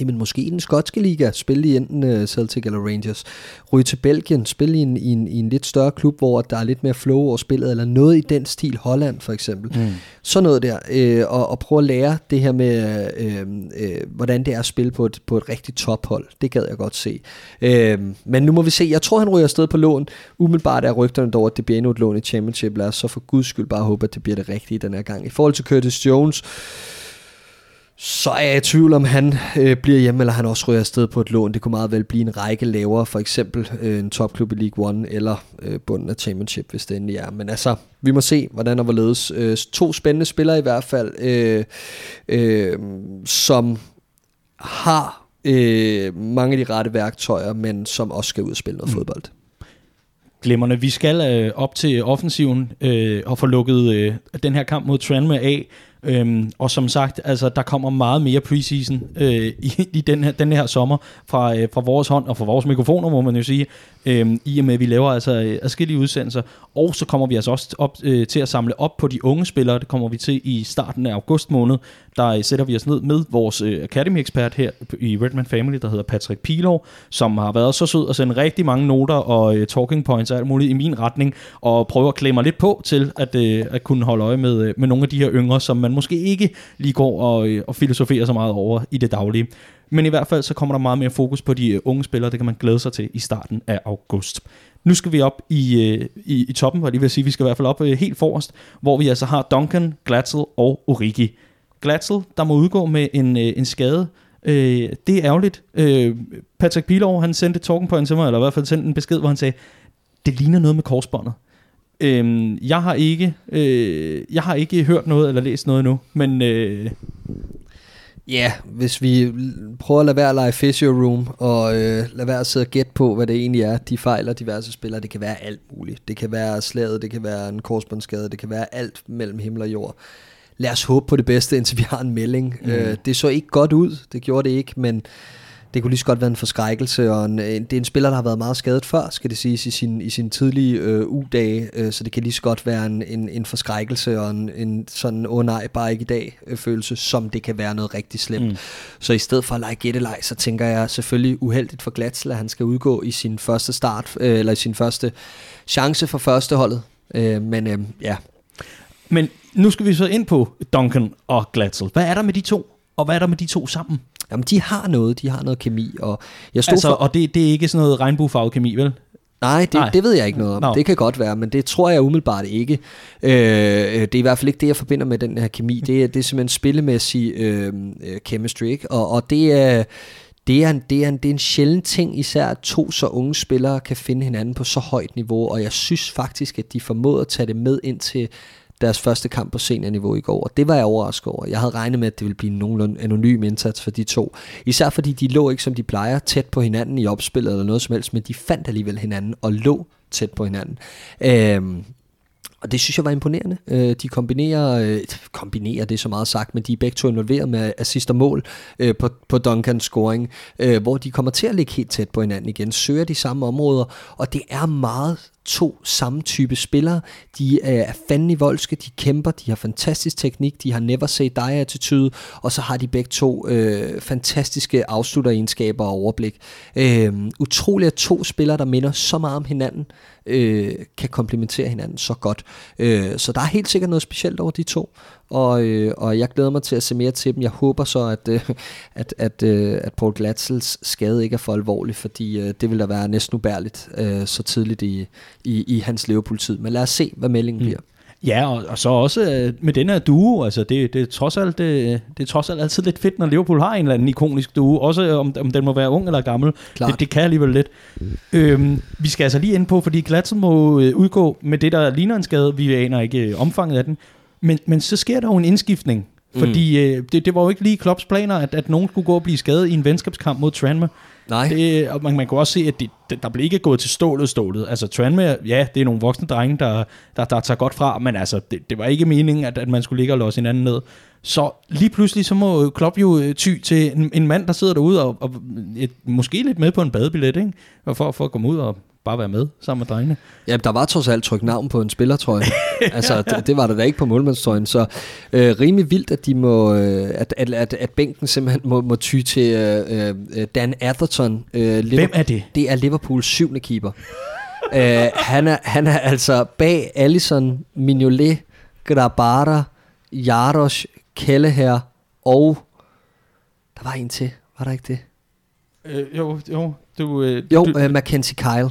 Jamen måske i den skotske liga, spille i enten uh, Celtic eller Rangers. Ryge til Belgien, spille i en, i, en, i en lidt større klub, hvor der er lidt mere flow over spillet, eller noget i den stil, Holland for eksempel. Mm. Så noget der, øh, og, og prøve at lære det her med, øh, øh, hvordan det er at spille på et, på et rigtigt tophold. Det gad jeg godt se. Øh, men nu må vi se, jeg tror han ryger afsted på lån. Umiddelbart er rygterne dog, at det bliver endnu et lån i Championship. Lad os så for guds skyld bare håbe, at det bliver det rigtige den her gang. I forhold til Curtis Jones, så er jeg i tvivl om han øh, bliver hjemme, eller han også ryger afsted på et lån. Det kunne meget vel blive en række lavere, for eksempel øh, en topklub i League One, eller øh, bunden af Championship, hvis det endelig er. Men altså, vi må se, hvordan og hvorledes. Øh, to spændende spillere i hvert fald, øh, øh, som har øh, mange af de rette værktøjer, men som også skal ud og spille noget mm. fodbold. Glemmerne. Vi skal øh, op til offensiven øh, og få lukket øh, den her kamp mod Tranmere af. Øhm, og som sagt, altså, der kommer meget mere preseason øh, i, i den, her, den her sommer fra, øh, fra vores hånd og fra vores mikrofoner, må man jo sige, øh, i og med, at vi laver altså øh, forskellige udsendelser. Og så kommer vi altså også op, øh, til at samle op på de unge spillere. Det kommer vi til i starten af august måned. Der sætter vi os ned med vores øh, Academy-ekspert her i Redman Family, der hedder Patrick Pilov, som har været så sød at sende rigtig mange noter og øh, talking points og alt muligt i min retning, og prøver at klemme lidt på til at, øh, at kunne holde øje med, øh, med nogle af de her yngre, som man måske ikke lige går og, øh, og filosoferer så meget over i det daglige. Men i hvert fald så kommer der meget mere fokus på de øh, unge spillere, det kan man glæde sig til i starten af august. Nu skal vi op i, øh, i, i toppen, hvor jeg vil sige, vi skal i hvert fald op øh, helt forrest, hvor vi altså har Duncan, Glatzel og Origi. Glatzel, der må udgå med en, øh, en skade, Øh, det er ærgerligt. Øh, Patrick Pilov, han sendte talking point til mig, eller i hvert fald sendte en besked, hvor han sagde, det ligner noget med korsbåndet. Øhm, jeg har ikke øh, jeg har ikke hørt noget eller læst noget endnu, men øh, Ja, hvis vi prøver at lade være at lege physio Room, og øh, lade være at sidde og gætte på, hvad det egentlig er, de fejler diverse spillere, det kan være alt muligt. Det kan være slaget, det kan være en korsbåndsskade, det kan være alt mellem himmel og jord. Lad os håbe på det bedste, indtil vi har en melding. Mm. Øh, det så ikke godt ud, det gjorde det ikke, men det kunne lige så godt være en forskrækkelse, og en, det er en spiller, der har været meget skadet før, skal det siges, i sin, i sin tidlige øh, U-dage, øh, så det kan lige så godt være en, en, en forskrækkelse og en, en sådan, åh oh nej, bare ikke i dag øh, følelse, som det kan være noget rigtig slemt. Mm. Så i stedet for at lege gættelej, så tænker jeg selvfølgelig uheldigt for Glatsel, at han skal udgå i sin første start, øh, eller i sin første chance for førsteholdet. Øh, men øh, ja. Men nu skal vi så ind på Duncan og Glatsel. Hvad er der med de to? Og hvad er der med de to sammen? Jamen, de har noget, de har noget kemi. Og, jeg stod altså, for... og det, det er ikke sådan noget regnbuefarvet kemi, vel? Nej det, Nej, det ved jeg ikke noget om. No. Det kan godt være, men det tror jeg umiddelbart ikke. Øh, det er i hvert fald ikke det, jeg forbinder med den her kemi. Det er, det er simpelthen spillemæssig øh, øh, chemistry, ikke? Og, og det er... Det er, en, det, er en, det er en sjælden ting, især at to så unge spillere kan finde hinanden på så højt niveau, og jeg synes faktisk, at de formåede at tage det med ind til deres første kamp på seniorniveau i går, og det var jeg overrasket over. Jeg havde regnet med, at det ville blive en nogenlunde anonym indsats for de to. Især fordi de lå ikke, som de plejer, tæt på hinanden i opspillet eller noget som helst, men de fandt alligevel hinanden og lå tæt på hinanden. Øhm, og det synes jeg var imponerende. Øh, de kombinerer, øh, kombinerer det så meget sagt, men de er begge to involveret med assist og mål øh, på, på Duncans scoring, øh, hvor de kommer til at ligge helt tæt på hinanden igen, søger de samme områder, og det er meget to samme type spillere. De er fandme voldske, de kæmper, de har fantastisk teknik, de har never say die attitude, og så har de begge to øh, fantastiske afslutteregenskaber og overblik. Øh, utroligt at to spillere, der minder så meget om hinanden, øh, kan komplementere hinanden så godt. Øh, så der er helt sikkert noget specielt over de to, og, øh, og jeg glæder mig til at se mere til dem. Jeg håber så, at, øh, at, at, øh, at Paul Glatzels skade ikke er for alvorlig, fordi øh, det vil da være næsten ubærligt øh, så tidligt i, i, i hans Liverpool-tid. Men lad os se, hvad meldingen mm. bliver. Ja, og, og så også øh, med den her duo, altså det, det, er trods alt, det, det er trods alt altid lidt fedt, når Liverpool har en eller anden ikonisk duo, også om, om den må være ung eller gammel. Det, det kan alligevel lidt. Øhm, vi skal altså lige ind på, fordi Glatzel må øh, udgå med det, der ligner en skade. Vi aner ikke øh, omfanget af den. Men, men så sker der jo en indskiftning, fordi mm. øh, det, det var jo ikke lige Klopps planer, at, at nogen skulle gå og blive skadet i en venskabskamp mod Tranmere. Nej. Det, og man, man kunne også se, at det, der blev ikke gået til stålet stålet. Altså Tranmere, ja, det er nogle voksne drenge, der, der, der tager godt fra, men altså, det, det var ikke meningen, at, at man skulle ligge og låse hinanden ned. Så lige pludselig, så må Klopp jo øh, ty til en, en mand, der sidder derude og, og et, måske lidt med på en badebillet, ikke? Og for, for at komme ud og bare være med sammen med drengene. Ja, der var trods alt trykt navn på en spillertrøje. altså, det, det var der da ikke på målmandstrøjen. Så øh, rimelig vildt, at de må, øh, at, at, at, at bænken simpelthen må, må ty til øh, øh, Dan Atherton. Øh, Hvem er det? Det er Liverpools syvende keeper. øh, han, er, han er altså bag Allison, Mignolet, Grabara, Jaros, Kelleher og... Der var en til, var der ikke det? Øh, jo, jo. Du, øh, jo, du, øh, Mackenzie Kyle.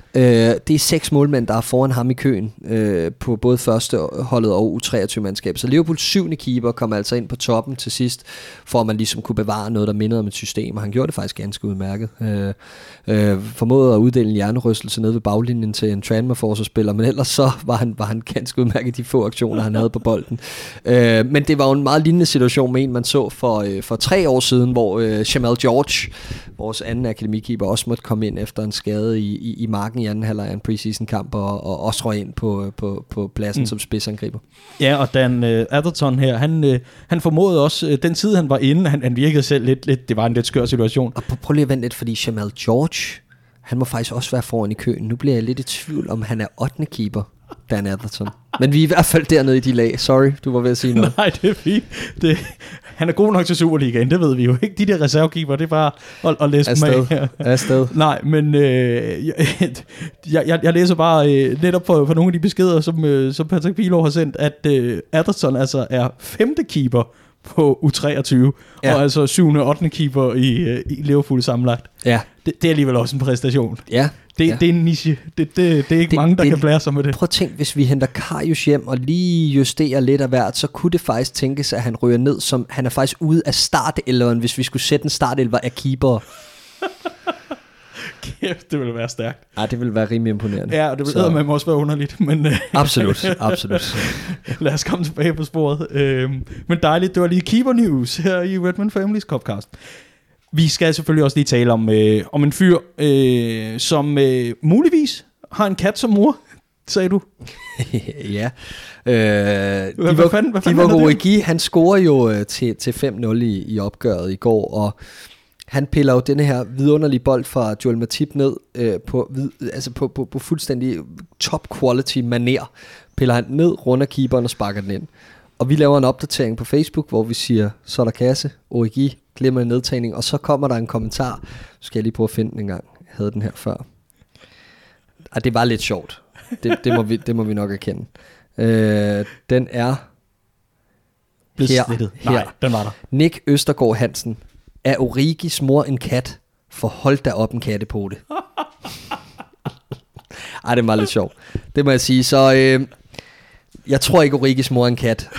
Øh, det er seks målmænd, der er foran ham i køen øh, på både første holdet og U23-mandskab. Så Liverpools syvende keeper kom altså ind på toppen til sidst, for at man ligesom kunne bevare noget, der mindede om et system, og han gjorde det faktisk ganske udmærket. Øh, øh, formåede at uddele en hjernerystelse ned ved baglinjen til en Tranmere-forsvarsspiller, men ellers så var han, var han ganske udmærket de få aktioner, han havde på bolden. Øh, men det var jo en meget lignende situation med en, man så for, øh, for tre år siden, hvor øh, Jamal George, vores anden akademikeeper, også måtte komme ind efter en skade i, i, i marken i anden halvleg af en preseason kamp, og, og også røg ind på, på, på pladsen mm. som spidsangriber. Ja, og Dan uh, Atherton her, han, uh, han formodede også, uh, den tid han var inde, han, han virkede selv lidt, lidt, det var en lidt skør situation. Og prøv lige at vente lidt, fordi Jamal George, han må faktisk også være foran i køen. Nu bliver jeg lidt i tvivl, om han er 8. keeper. Dan Atherton. Men vi er i hvert fald dernede i de lag. Sorry, du var ved at sige noget. Nej, det er fint. Det, han er god nok til Superligaen, det ved vi jo ikke. De der reservekeeper, det er bare at, at læse dem af. Afsted. Nej, men øh, jeg, jeg, jeg læser bare øh, netop på, på nogle af de beskeder, som, øh, som Patrick Pilo har sendt, at øh, Atherton altså er femte keeper på U23, ja. og altså 7. og 8. keeper i, øh, i Liverpool sammenlagt. Ja. Det, det er alligevel også en præstation. Ja. Det, ja. det er en niche. Det, det, det er ikke det, mange, der det, kan blære sig med det. Prøv at tænk, hvis vi henter Karius hjem og lige justerer lidt af hvert, så kunne det faktisk tænkes, at han ryger ned, som han er faktisk ude af startelveren, hvis vi skulle sætte en startelver af keeper. Kæft, det ville være stærkt. Ja, det ville være rimelig imponerende. Ja, og det ville med også være underligt. Men, øh, absolut, absolut. Lad os komme tilbage på sporet. Øhm, men dejligt, det var lige Keeper News her i Redman Families Copcast. Vi skal selvfølgelig også lige tale om, øh, om en fyr, øh, som øh, muligvis har en kat som mor, sagde du. ja. Øh, hvad, hvad fanden, hvad fanden Origi, han scorer jo øh, til, til 5-0 i, i opgøret i går, og han piller jo denne her vidunderlige bold fra Joel Matip ned øh, på, altså på, på, på fuldstændig top quality maner. Piller han ned, runder keeperen og sparker den ind. Og vi laver en opdatering på Facebook, hvor vi siger, så er der kasse, Origi, en nedtagning, og så kommer der en kommentar. Nu skal jeg lige prøve at finde den en gang. Jeg havde den her før. Ah, det var lidt sjovt. Det, det, må, vi, det må vi nok erkende. Øh, den er her, her. Nej, den var der. Nick Østergaard Hansen. Er Origis mor en kat? For hold da op en kattepote. Ej, det var lidt sjovt. Det må jeg sige. Så øh, jeg tror ikke, Origis mor er en kat.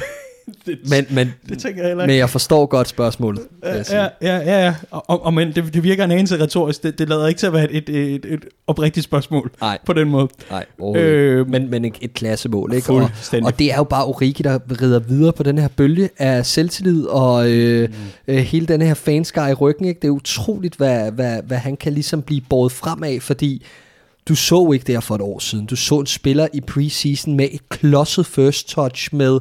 Men, men, det tænker jeg heller men ikke. jeg forstår godt spørgsmålet. jeg. Ja, ja, ja, ja. Og, og, og men det, det virker en anelse retorisk. Det, det lader ikke til at være et, et, et, et oprigtigt spørgsmål Nej. på den måde. Nej, øh, men, men et, et klassemål, ikke? Og, og det er jo bare Origi, der rider videre på den her bølge af selvtillid og øh, mm. øh, hele den her fanskare i ryggen. Ikke? Det er utroligt, hvad, hvad, hvad han kan ligesom blive båret frem af, fordi du så ikke der for et år siden. Du så en spiller i preseason med et klodset first touch med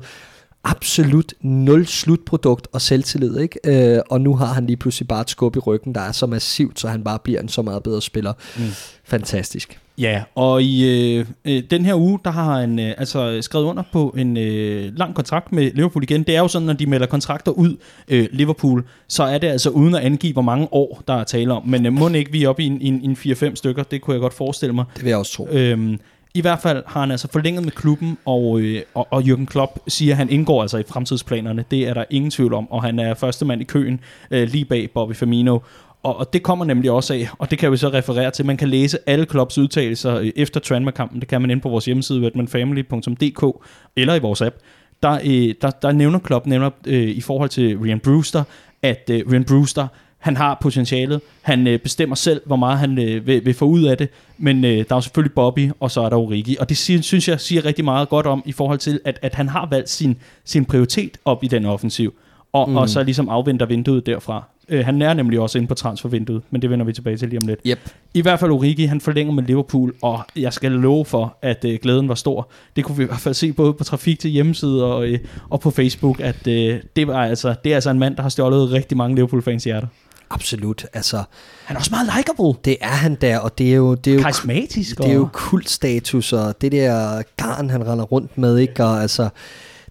absolut nul slutprodukt og selvtillid, ikke? Øh, og nu har han lige pludselig bare et skub i ryggen, der er så massivt, så han bare bliver en så meget bedre spiller. Mm. Fantastisk. Ja, og i øh, øh, den her uge, der har han øh, altså skrevet under på en øh, lang kontrakt med Liverpool igen. Det er jo sådan, når de melder kontrakter ud, øh, Liverpool, så er det altså uden at angive, hvor mange år, der er tale om. Men øh, må ikke vi er oppe i en, en, en 4-5 stykker, det kunne jeg godt forestille mig. Det vil jeg også tro. Øhm, i hvert fald har han altså forlænget med klubben, og, øh, og, og Jürgen Klopp siger, at han indgår altså i fremtidsplanerne. Det er der ingen tvivl om, og han er første mand i køen øh, lige bag Bobby Firmino. Og, og det kommer nemlig også af, og det kan vi så referere til. Man kan læse alle Klopps udtalelser øh, efter Tranmere-kampen. Det kan man inde på vores hjemmeside, wetmanfamily.dk, eller i vores app. Der, øh, der, der nævner Klopp nævner, øh, i forhold til Ryan Brewster, at øh, Ryan Brewster, han har potentialet. Han øh, bestemmer selv, hvor meget han øh, vil, vil få ud af det. Men øh, der er jo selvfølgelig Bobby, og så er der Origi. Og det siger, synes jeg siger rigtig meget godt om, i forhold til, at, at han har valgt sin, sin prioritet op i den offensiv. Og, mm. og så ligesom afventer vinduet derfra. Øh, han er nemlig også inde på transfervinduet, men det vender vi tilbage til lige om lidt. Yep. I hvert fald Origi, han forlænger med Liverpool, og jeg skal love for, at øh, glæden var stor. Det kunne vi i hvert fald se både på trafik til hjemmeside og, øh, og på Facebook, at øh, det, var altså, det er altså en mand, der har stjålet rigtig mange Liverpool-fans hjerter. Absolut. Altså, Han er også meget likable. det er han der, og det er jo... Det er jo Karismatisk. Det er jo kultstatus, og det der garn, han render rundt med, ikke? Og altså,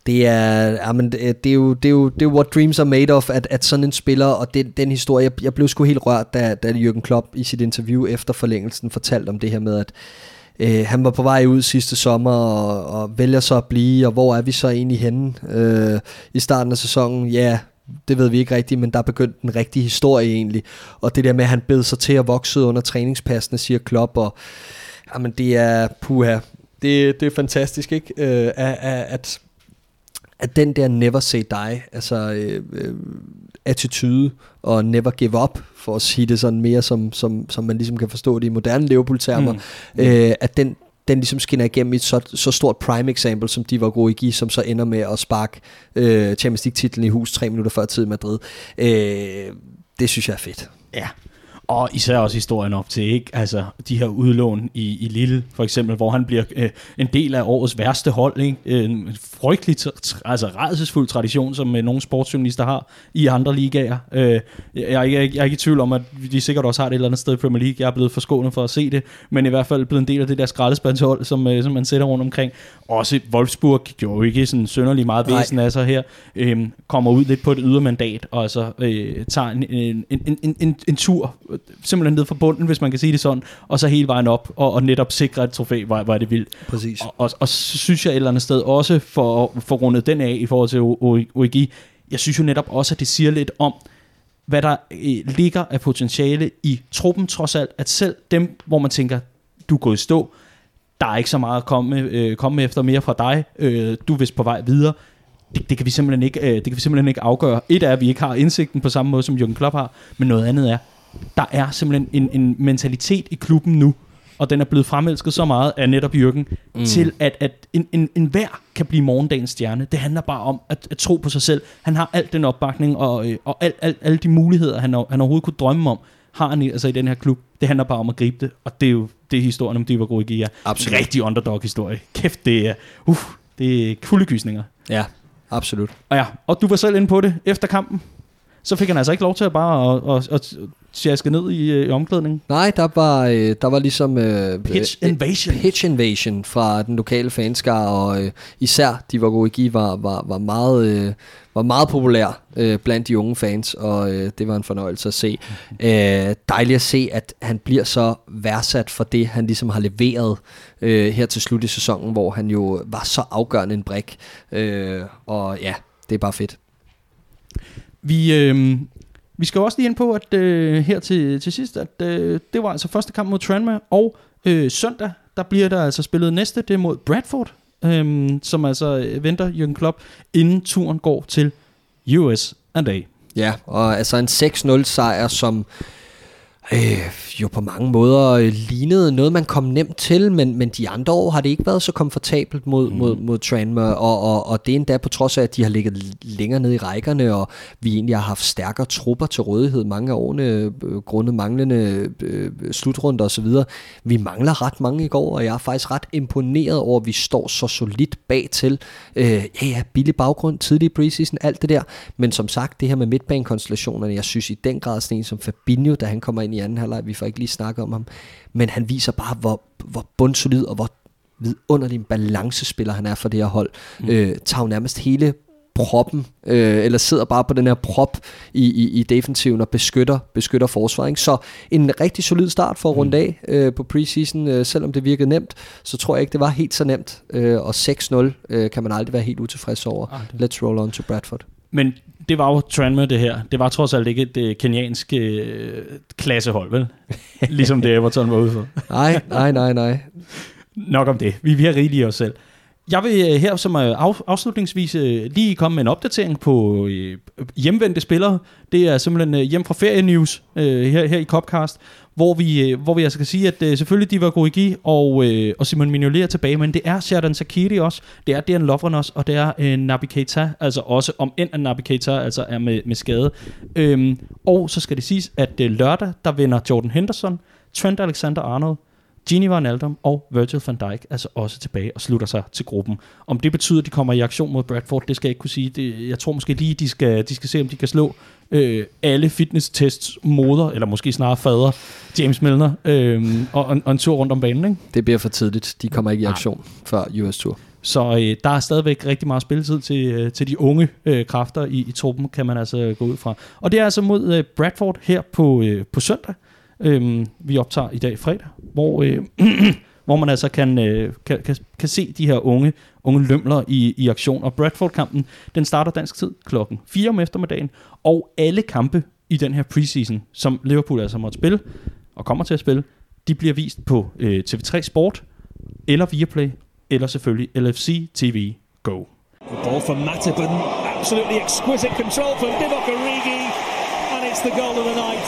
det er, jamen, det det er, jo, det er jo, det er what dreams are made of, at, at sådan en spiller, og den, den historie, jeg, jeg blev sgu helt rørt, da, da Jürgen Klopp i sit interview efter forlængelsen fortalte om det her med, at øh, han var på vej ud sidste sommer, og, og vælger så at blive, og hvor er vi så egentlig henne øh, i starten af sæsonen? Ja, det ved vi ikke rigtigt, men der er begyndt en rigtig historie egentlig. Og det der med, at han bed sig til at vokse under træningspassene, siger Klopp, og jamen, det er puha. Det, det er fantastisk, ikke? Øh, at, at, at, at den der never say die, altså øh, øh, attitude og never give up, for at sige det sådan mere, som, som, som man ligesom kan forstå det i moderne Liverpool-termer, mm. øh, at den, den ligesom skinner igennem i et så, så stort prime example, som de var gode i give, som så ender med at sparke øh, Champions League-titlen i hus tre minutter før tid i Madrid. Øh, det synes jeg er fedt. Ja. Og især også historien op til, ikke? Altså, de her udlån i, i Lille, for eksempel, hvor han bliver øh, en del af årets værste hold, ikke? En frygtelig, altså redselsfuld tradition, som øh, nogle sportsjournalister har i andre ligaer. Øh, jeg, er ikke, jeg, er- jeg er ikke i tvivl om, at de sikkert også har det et eller andet sted i Premier League. Jeg er blevet forskånet for at se det, men i hvert fald blevet en del af det der skraldespandshold, som, øh, som man sætter rundt omkring. Også Wolfsburg gjorde jo ikke sådan sønderlig meget væsen af sig her. Øhm, kommer ud lidt på et ydermandat, og altså øh, tager en, en, en, en, en, en tur, øh, simpelthen ned fra bunden, hvis man kan sige det sådan, og så hele vejen op, og, og netop sikre et trofæ, hvor, hvor er det vildt. Præcis. Og, og, og så synes jeg et eller andet sted også, for få rundet den af i forhold til OEG, jeg synes jo netop også, at det siger lidt om, hvad der øh, ligger af potentiale i truppen, trods alt, at selv dem, hvor man tænker, du er gået i stå, der er ikke så meget at komme, øh, komme efter mere fra dig, øh, du er vist på vej videre, det, det, kan vi simpelthen ikke, øh, det kan vi simpelthen ikke afgøre. Et er, at vi ikke har indsigten på samme måde, som Jürgen Klopp har, men noget andet er, der er simpelthen en, en mentalitet i klubben nu, og den er blevet fremelsket så meget af netop Jürgen, mm. til at, at en, en, en hver kan blive morgendagens stjerne. Det handler bare om at, at tro på sig selv. Han har alt den opbakning, og, øh, og alt, alt, alle de muligheder, han, han overhovedet kunne drømme om, har han i- altså i den her klub. Det handler bare om at gribe det, og det er jo det er historien om Divock Origi er. Absolut. Rigtig underdog-historie. Kæft, det er, uh, det er kuldegysninger. Ja, absolut. Og ja, og du var selv inde på det efter kampen. Så fik han altså ikke lov til at bare at, at, at sjaske ned i, øh, i omklædningen. Nej, der var, øh, der var ligesom... Øh, Pitch øh, invasion. Pitch invasion fra den lokale fanskare, og øh, især de var gode i var, var, var meget... Øh, var meget populær øh, blandt de unge fans, og øh, det var en fornøjelse at se. Øh, dejligt at se, at han bliver så værdsat for det, han ligesom har leveret øh, her til slut i sæsonen, hvor han jo var så afgørende en brik. Øh, og ja, det er bare fedt. Vi, øh, vi skal jo også lige ind på, at øh, her til, til sidst, at øh, det var altså første kamp mod Tranmere, og øh, søndag, der bliver der altså spillet næste, det er mod Bradford. øh, som altså øh, venter Jürgen Klopp, inden turen går til US A. Ja, og altså en 6-0 sejr, som øh, jo på mange måder øh, lignede noget, man kom nemt til, men, men de andre år har det ikke været så komfortabelt mod, mm. mod, mod Tranmere, og, og, og det er endda på trods af, at de har ligget længere ned i rækkerne, og vi egentlig har haft stærkere trupper til rådighed mange af årene, øh, grundet manglende øh, slutrunder osv. Vi mangler ret mange i går, og jeg er faktisk ret imponeret over, at vi står så solidt bag til. Øh, ja, ja, billig baggrund, tidlig preseason, alt det der, men som sagt, det her med midtbanekonstellationerne, jeg synes i den grad sådan en som Fabinho, da han kommer ind i anden halvleg, vi får ikke lige snakket om ham, men han viser bare, hvor, hvor bundsolid og hvor vidunderlig en balancespiller han er for det her hold. Mm. Øh, tager jo nærmest hele proppen, øh, eller sidder bare på den her prop i, i, i defensiven og beskytter, beskytter forsvaret. Ikke? Så en rigtig solid start for at runde mm. af øh, på preseason, øh, selvom det virkede nemt, så tror jeg ikke, det var helt så nemt. Øh, og 6-0 øh, kan man aldrig være helt utilfreds over. Ah, Let's roll on to Bradford. Men det var jo Tranmere det her. Det var trods alt ikke et kenyansk uh, klassehold, vel? ligesom det Everton var ude for. nej, nej, nej, nej. Nok om det. Vi, vi har rigeligt os selv. Jeg vil uh, her som uh, af, afslutningsvis uh, lige komme med en opdatering på uh, hjemvendte spillere. Det er simpelthen uh, hjem fra Ferie News uh, her, her i Copcast hvor vi, øh, hvor vi altså kan sige, at øh, selvfølgelig de var Gorigi og, øh, og Simon Mignolet er tilbage, men det er Sheridan Sakiri også, det er Dejan Lovren også, og det er øh, Nabi Keita, altså også om end at Nabi Keita altså er med, med skade. Øhm, og så skal det siges, at øh, lørdag, der vinder Jordan Henderson, Trent Alexander-Arnold, Gini Van Aldum og Virgil van Dijk altså også tilbage og slutter sig til gruppen. Om det betyder, at de kommer i aktion mod Bradford, det skal jeg ikke kunne sige. Det, jeg tror måske lige, de skal, de skal se, om de kan slå øh, alle fitness-tests moder, eller måske snarere fader, James Milner, øh, og, og, og en tur rundt om banen. Ikke? Det bliver for tidligt. De kommer ikke i aktion Nej. før US Tour. Så øh, der er stadigvæk rigtig meget spilletid til, øh, til de unge øh, kræfter i, i truppen, kan man altså gå ud fra. Og det er altså mod øh, Bradford her på, øh, på søndag. Øh, vi optager i dag fredag, hvor, øh, hvor man altså kan, øh, kan, kan, kan se de her unge, unge lømler i, i aktion. Og Bradford-kampen, den starter dansk tid klokken 4 om eftermiddagen, og alle kampe i den her preseason, som Liverpool altså måtte spille, og kommer til at spille, de bliver vist på øh, TV3 Sport, eller Viaplay, eller selvfølgelig LFC TV Go. The ball from Matip absolutely exquisite control from Divock Origi, and it's the goal of the night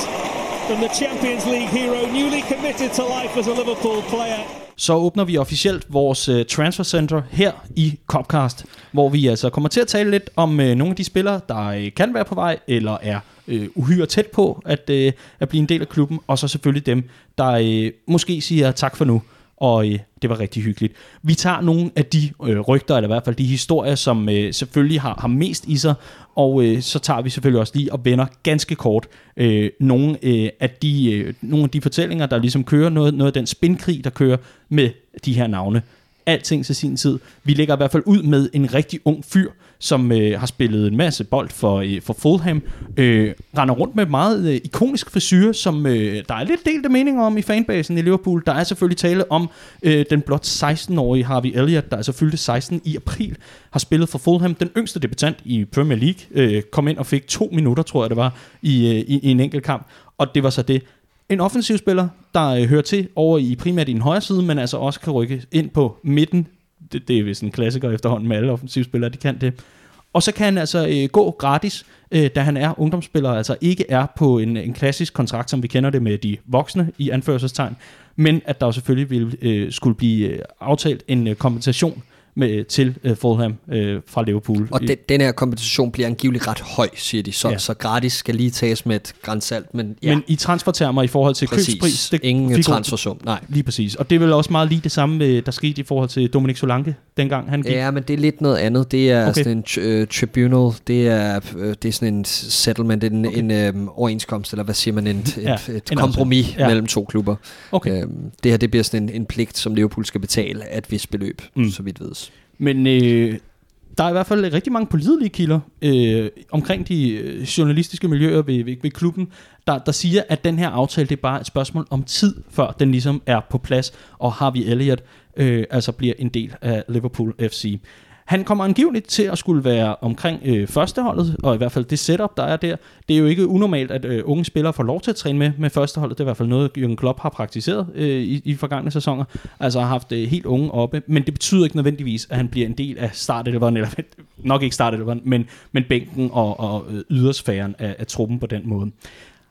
from the Champions League hero, newly committed to life as a Liverpool player. Så åbner vi officielt vores uh, transfer center her i Copcast, hvor vi altså kommer til at tale lidt om uh, nogle af de spillere, der uh, kan være på vej, eller er uh, uhyre tæt på at, uh, at blive en del af klubben, og så selvfølgelig dem, der uh, måske siger tak for nu og øh, det var rigtig hyggeligt. Vi tager nogle af de øh, rygter, eller i hvert fald de historier, som øh, selvfølgelig har, har mest i sig, og øh, så tager vi selvfølgelig også lige og vender ganske kort øh, nogle, øh, af de, øh, nogle af de fortællinger, der ligesom kører, noget, noget af den spindkrig, der kører med de her navne alting til sin tid. Vi lægger i hvert fald ud med en rigtig ung fyr, som øh, har spillet en masse bold for, øh, for Fulham. Øh, render rundt med meget øh, ikonisk frisyr, som øh, der er lidt delte meninger om i fanbasen i Liverpool. Der er selvfølgelig tale om øh, den blot 16-årige Harvey Elliott, der altså fyldte 16 i april, har spillet for Fulham. Den yngste debutant i Premier League øh, kom ind og fik to minutter, tror jeg det var, i, øh, i, i en enkelt kamp. Og det var så det. En offensiv spiller, der øh, hører til over i primært i den højre side, men altså også kan rykke ind på midten. Det, det er vist en klassiker efterhånden med alle offensivspillere, de kan det. Og så kan han altså øh, gå gratis, øh, da han er ungdomsspiller, altså ikke er på en, en klassisk kontrakt, som vi kender det med de voksne i anførselstegn, men at der selvfølgelig vil øh, skulle blive øh, aftalt en øh, kompensation med, til uh, Fulham uh, fra Liverpool. Og den, den her kompensation bliver angiveligt ret høj, siger de. Så, ja. så gratis skal lige tages med et grænsalt. Men, ja. men i transfertermer i forhold til præcis. købspris... Det, Ingen transfersum, nej. Lige præcis. Og det er vel også meget lige det samme, der skete i forhold til Dominik Solanke, dengang han gik. Ja, men det er lidt noget andet. Det er okay. sådan en uh, tribunal, det er, uh, det er sådan en settlement, en, okay. en um, overenskomst, eller hvad siger man, en, et, ja, et, et kompromis ja. mellem to klubber. Okay. Um, det her det bliver sådan en, en pligt, som Liverpool skal betale af et vis beløb, mm. så vidt ved. Men øh, der er i hvert fald rigtig mange pålidelige kilder øh, omkring de øh, journalistiske miljøer ved, ved, ved klubben, der, der siger, at den her aftale, det er bare et spørgsmål om tid, før den ligesom er på plads, og Harvey Elliott øh, altså bliver en del af Liverpool FC. Han kommer angiveligt til at skulle være omkring øh, førsteholdet, og i hvert fald det setup, der er der. Det er jo ikke unormalt, at øh, unge spillere får lov til at træne med med førsteholdet. Det er i hvert fald noget, Jürgen Klopp har praktiseret øh, i, i forgangne sæsoner. Altså har haft øh, helt unge oppe. Men det betyder ikke nødvendigvis, at han bliver en del af startelveren, eller nok ikke startelveren, men, men bænken og, og øh, ydersfæren af, af truppen på den måde.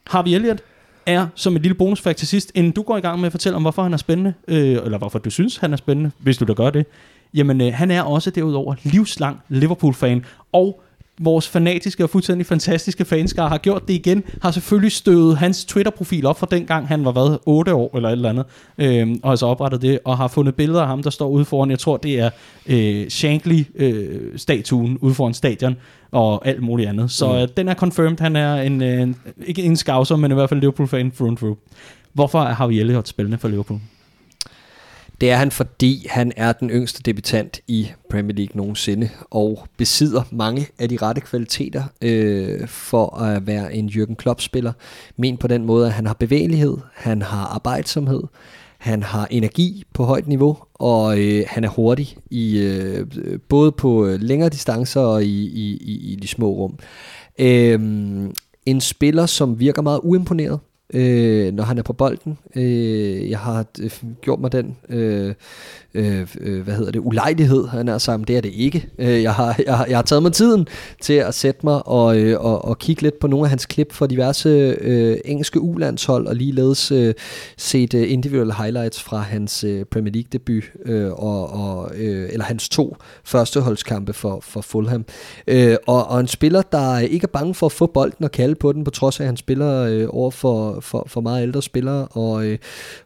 Harvey Elliott er som et lille bonusfakt til sidst, inden du går i gang med at fortælle om, hvorfor han er spændende, øh, eller hvorfor du synes, han er spændende, hvis du da gør det, jamen øh, han er også derudover livslang Liverpool-fan, og vores fanatiske og fuldstændig fantastiske fanskar har gjort det igen, har selvfølgelig støvet hans Twitter-profil op fra dengang han var, hvad, 8 år eller et eller andet, øh, og har så oprettet det, og har fundet billeder af ham, der står ude foran, jeg tror det er øh, Shankly-statuen øh, ude foran stadion, og alt muligt andet. Så mm. øh, den er confirmed, han er en, øh, ikke en scouser, men i hvert fald Liverpool-fan through and through. Hvorfor har vi Elliott spændende for Liverpool? Det er han, fordi han er den yngste debutant i Premier League nogensinde, og besidder mange af de rette kvaliteter øh, for at være en Jürgen Klopp-spiller. Men på den måde, at han har bevægelighed, han har arbejdsomhed, han har energi på højt niveau, og øh, han er hurtig i øh, både på øh, længere distancer og i, i, i, i de små rum. Øh, en spiller, som virker meget uimponeret øh, når han er på bolden. Øh, jeg har øh, gjort mig den, øh, øh, øh, hvad hedder det, ulejlighed, han er sammen. Det er det ikke. Øh, jeg, har, jeg, har, jeg har taget mig tiden til at sætte mig og, øh, og, og kigge lidt på nogle af hans klip fra diverse øh, engelske ulandshold, og ligeledes øh, set øh, individuelle highlights fra hans øh, Premier League debut, øh, og, og, øh, eller hans to førsteholdskampe for, for Fulham. Øh, og, og en spiller, der ikke er bange for at få bolden og kalde på den, på trods af, at han spiller øh, over for for, for meget ældre spillere, og, øh,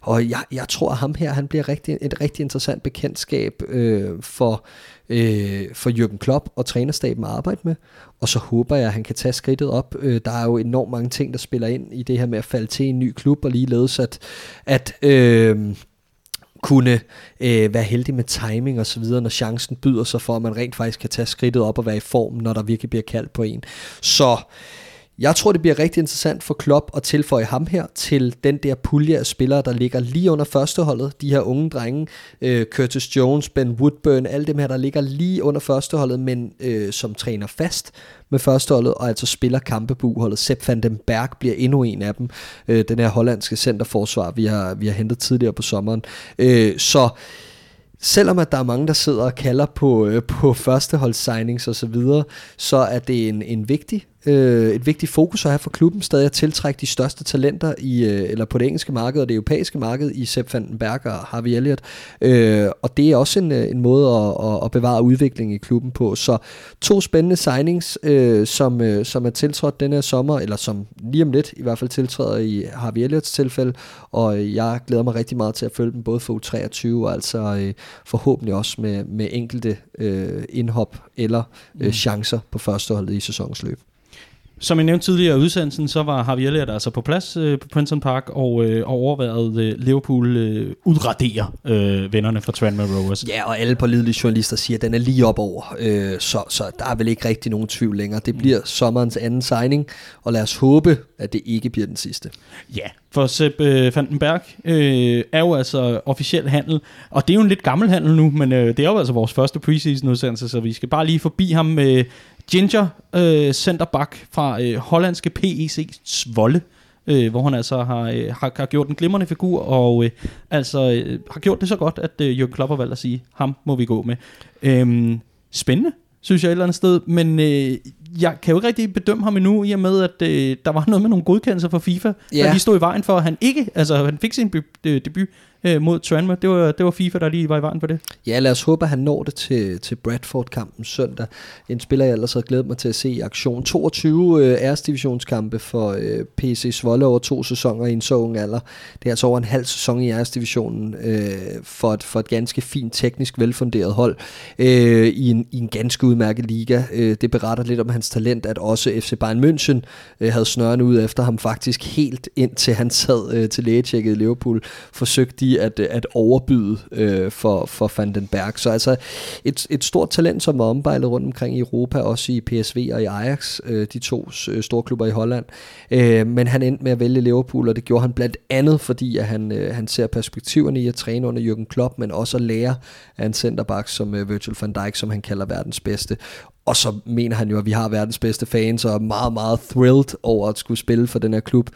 og jeg, jeg tror, at ham her, han bliver rigtig, et rigtig interessant bekendtskab øh, for, øh, for Jürgen Klopp og trænerstaben at arbejde med, og så håber jeg, at han kan tage skridtet op. Øh, der er jo enormt mange ting, der spiller ind i det her med at falde til en ny klub, og ligeledes at, at øh, kunne øh, være heldig med timing og så videre, når chancen byder sig for, at man rent faktisk kan tage skridtet op og være i form, når der virkelig bliver kaldt på en. Så jeg tror, det bliver rigtig interessant for Klopp at tilføje ham her til den der pulje af spillere, der ligger lige under førsteholdet. De her unge drenge, øh, Curtis Jones, Ben Woodburn, alle dem her, der ligger lige under førsteholdet, men øh, som træner fast med førsteholdet, og altså spiller kampe på uholdet. Sepp van den Berg bliver endnu en af dem. Øh, den her hollandske centerforsvar, vi har, vi har hentet tidligere på sommeren. Øh, så selvom at der er mange, der sidder og kalder på, øh, på førsteholds signings og så videre, så er det en, en vigtig øh, et vigtigt fokus at have for klubben, stadig at tiltrække de største talenter i, øh, eller på det engelske marked og det europæiske marked i Sepp van den Berg og Harvey Elliott. Øh, og det er også en, øh, en måde at, at, at bevare udvikling i klubben på. Så to spændende signings, øh, som, øh, som er tiltrådt denne sommer, eller som lige om lidt i hvert fald tiltræder i Harvey Elliots tilfælde, og jeg glæder mig rigtig meget til at følge dem både for U23 og altså øh, forhåbentlig også med, med enkelte øh, indhop eller øh, mm. chancer på førsteholdet i sæsonens løb. Som jeg nævnte tidligere i udsendelsen, så var Harvey Elliott altså på plads øh, på Princeton Park og, øh, og overvejet øh, Liverpool øh, udradere øh, vennerne fra Tranmere Rovers. Ja, og alle pålidelige journalister siger, at den er lige op over, øh, så, så der er vel ikke rigtig nogen tvivl længere. Det bliver sommerens anden signing, og lad os håbe, at det ikke bliver den sidste. Ja, for Sepp øh, Vandenberg øh, er jo altså officiel handel, og det er jo en lidt gammel handel nu, men øh, det er jo altså vores første preseason udsendelse, så vi skal bare lige forbi ham med Ginger, øh, centerback fra øh, hollandske PEC Svolle, øh, hvor han altså har, øh, har, har gjort en glimrende figur, og øh, altså øh, har gjort det så godt, at øh, Jürgen Klopp har valgt at sige, ham må vi gå med. Øh, spændende, synes jeg et eller andet sted, men øh, jeg kan jo ikke rigtig bedømme ham endnu, i og med, at øh, der var noget med nogle godkendelser fra FIFA, ja. der lige stod i vejen for, at han ikke, altså han fik sin debut øh, mod Tranmere. Det var, det var FIFA, der lige var i vejen for det. Ja, lad os håbe, at han når det til, til Bradford-kampen søndag. En spiller, jeg ellers havde glædet mig til at se i aktion. 22 øh, æresdivisionskampe for øh, PC Svolle over to sæsoner i en så ung alder. Det er altså over en halv sæson i æresdivisionen øh, for, et, for et ganske fint, teknisk velfunderet hold øh, i, en, i en ganske udmærket liga. Øh, det beretter lidt om hans talent, at også FC Bayern München øh, havde snøren ud efter ham faktisk helt indtil han sad øh, til lægetjekket i Liverpool. Forsøgte de at, øh, at overbyde øh, for, for Van den Berg. Så altså et, et stort talent, som var ombejlet rundt omkring i Europa, også i PSV og i Ajax, øh, de to øh, store klubber i Holland. Øh, men han endte med at vælge Liverpool, og det gjorde han blandt andet, fordi at han, øh, han ser perspektiverne i at træne under Jürgen Klopp, men også at lære af en centerback som øh, Virgil van Dijk, som han kalder verdens bedste. Og så mener han jo, at vi har verdens bedste fans, og er meget, meget thrilled over at skulle spille for den her klub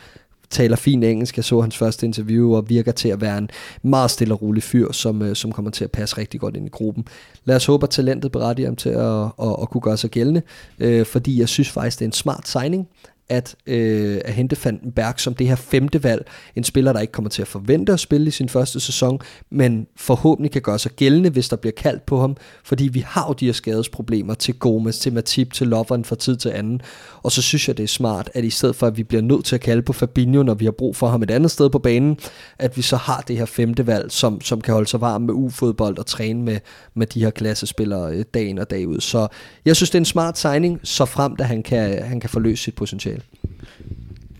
taler fin engelsk. Jeg så hans første interview og virker til at være en meget stille og rolig fyr, som, øh, som kommer til at passe rigtig godt ind i gruppen. Lad os håbe, at talentet berettiger ham til at, at, at kunne gøre sig gældende, øh, fordi jeg synes faktisk, det er en smart signing at, øh, at hente Berg som det her femte valg. En spiller, der ikke kommer til at forvente at spille i sin første sæson, men forhåbentlig kan gøre sig gældende, hvis der bliver kaldt på ham, fordi vi har jo de her skadesproblemer til Gomes, til Matip, til Lovren fra tid til anden. Og så synes jeg, det er smart, at i stedet for, at vi bliver nødt til at kalde på Fabinho, når vi har brug for ham et andet sted på banen, at vi så har det her femte valg, som, som kan holde sig varm med U-fodbold og træne med, med de her klassespillere øh, dagen og dag ud. Så jeg synes, det er en smart signing, så frem, at han kan, han kan forløse sit potentiale.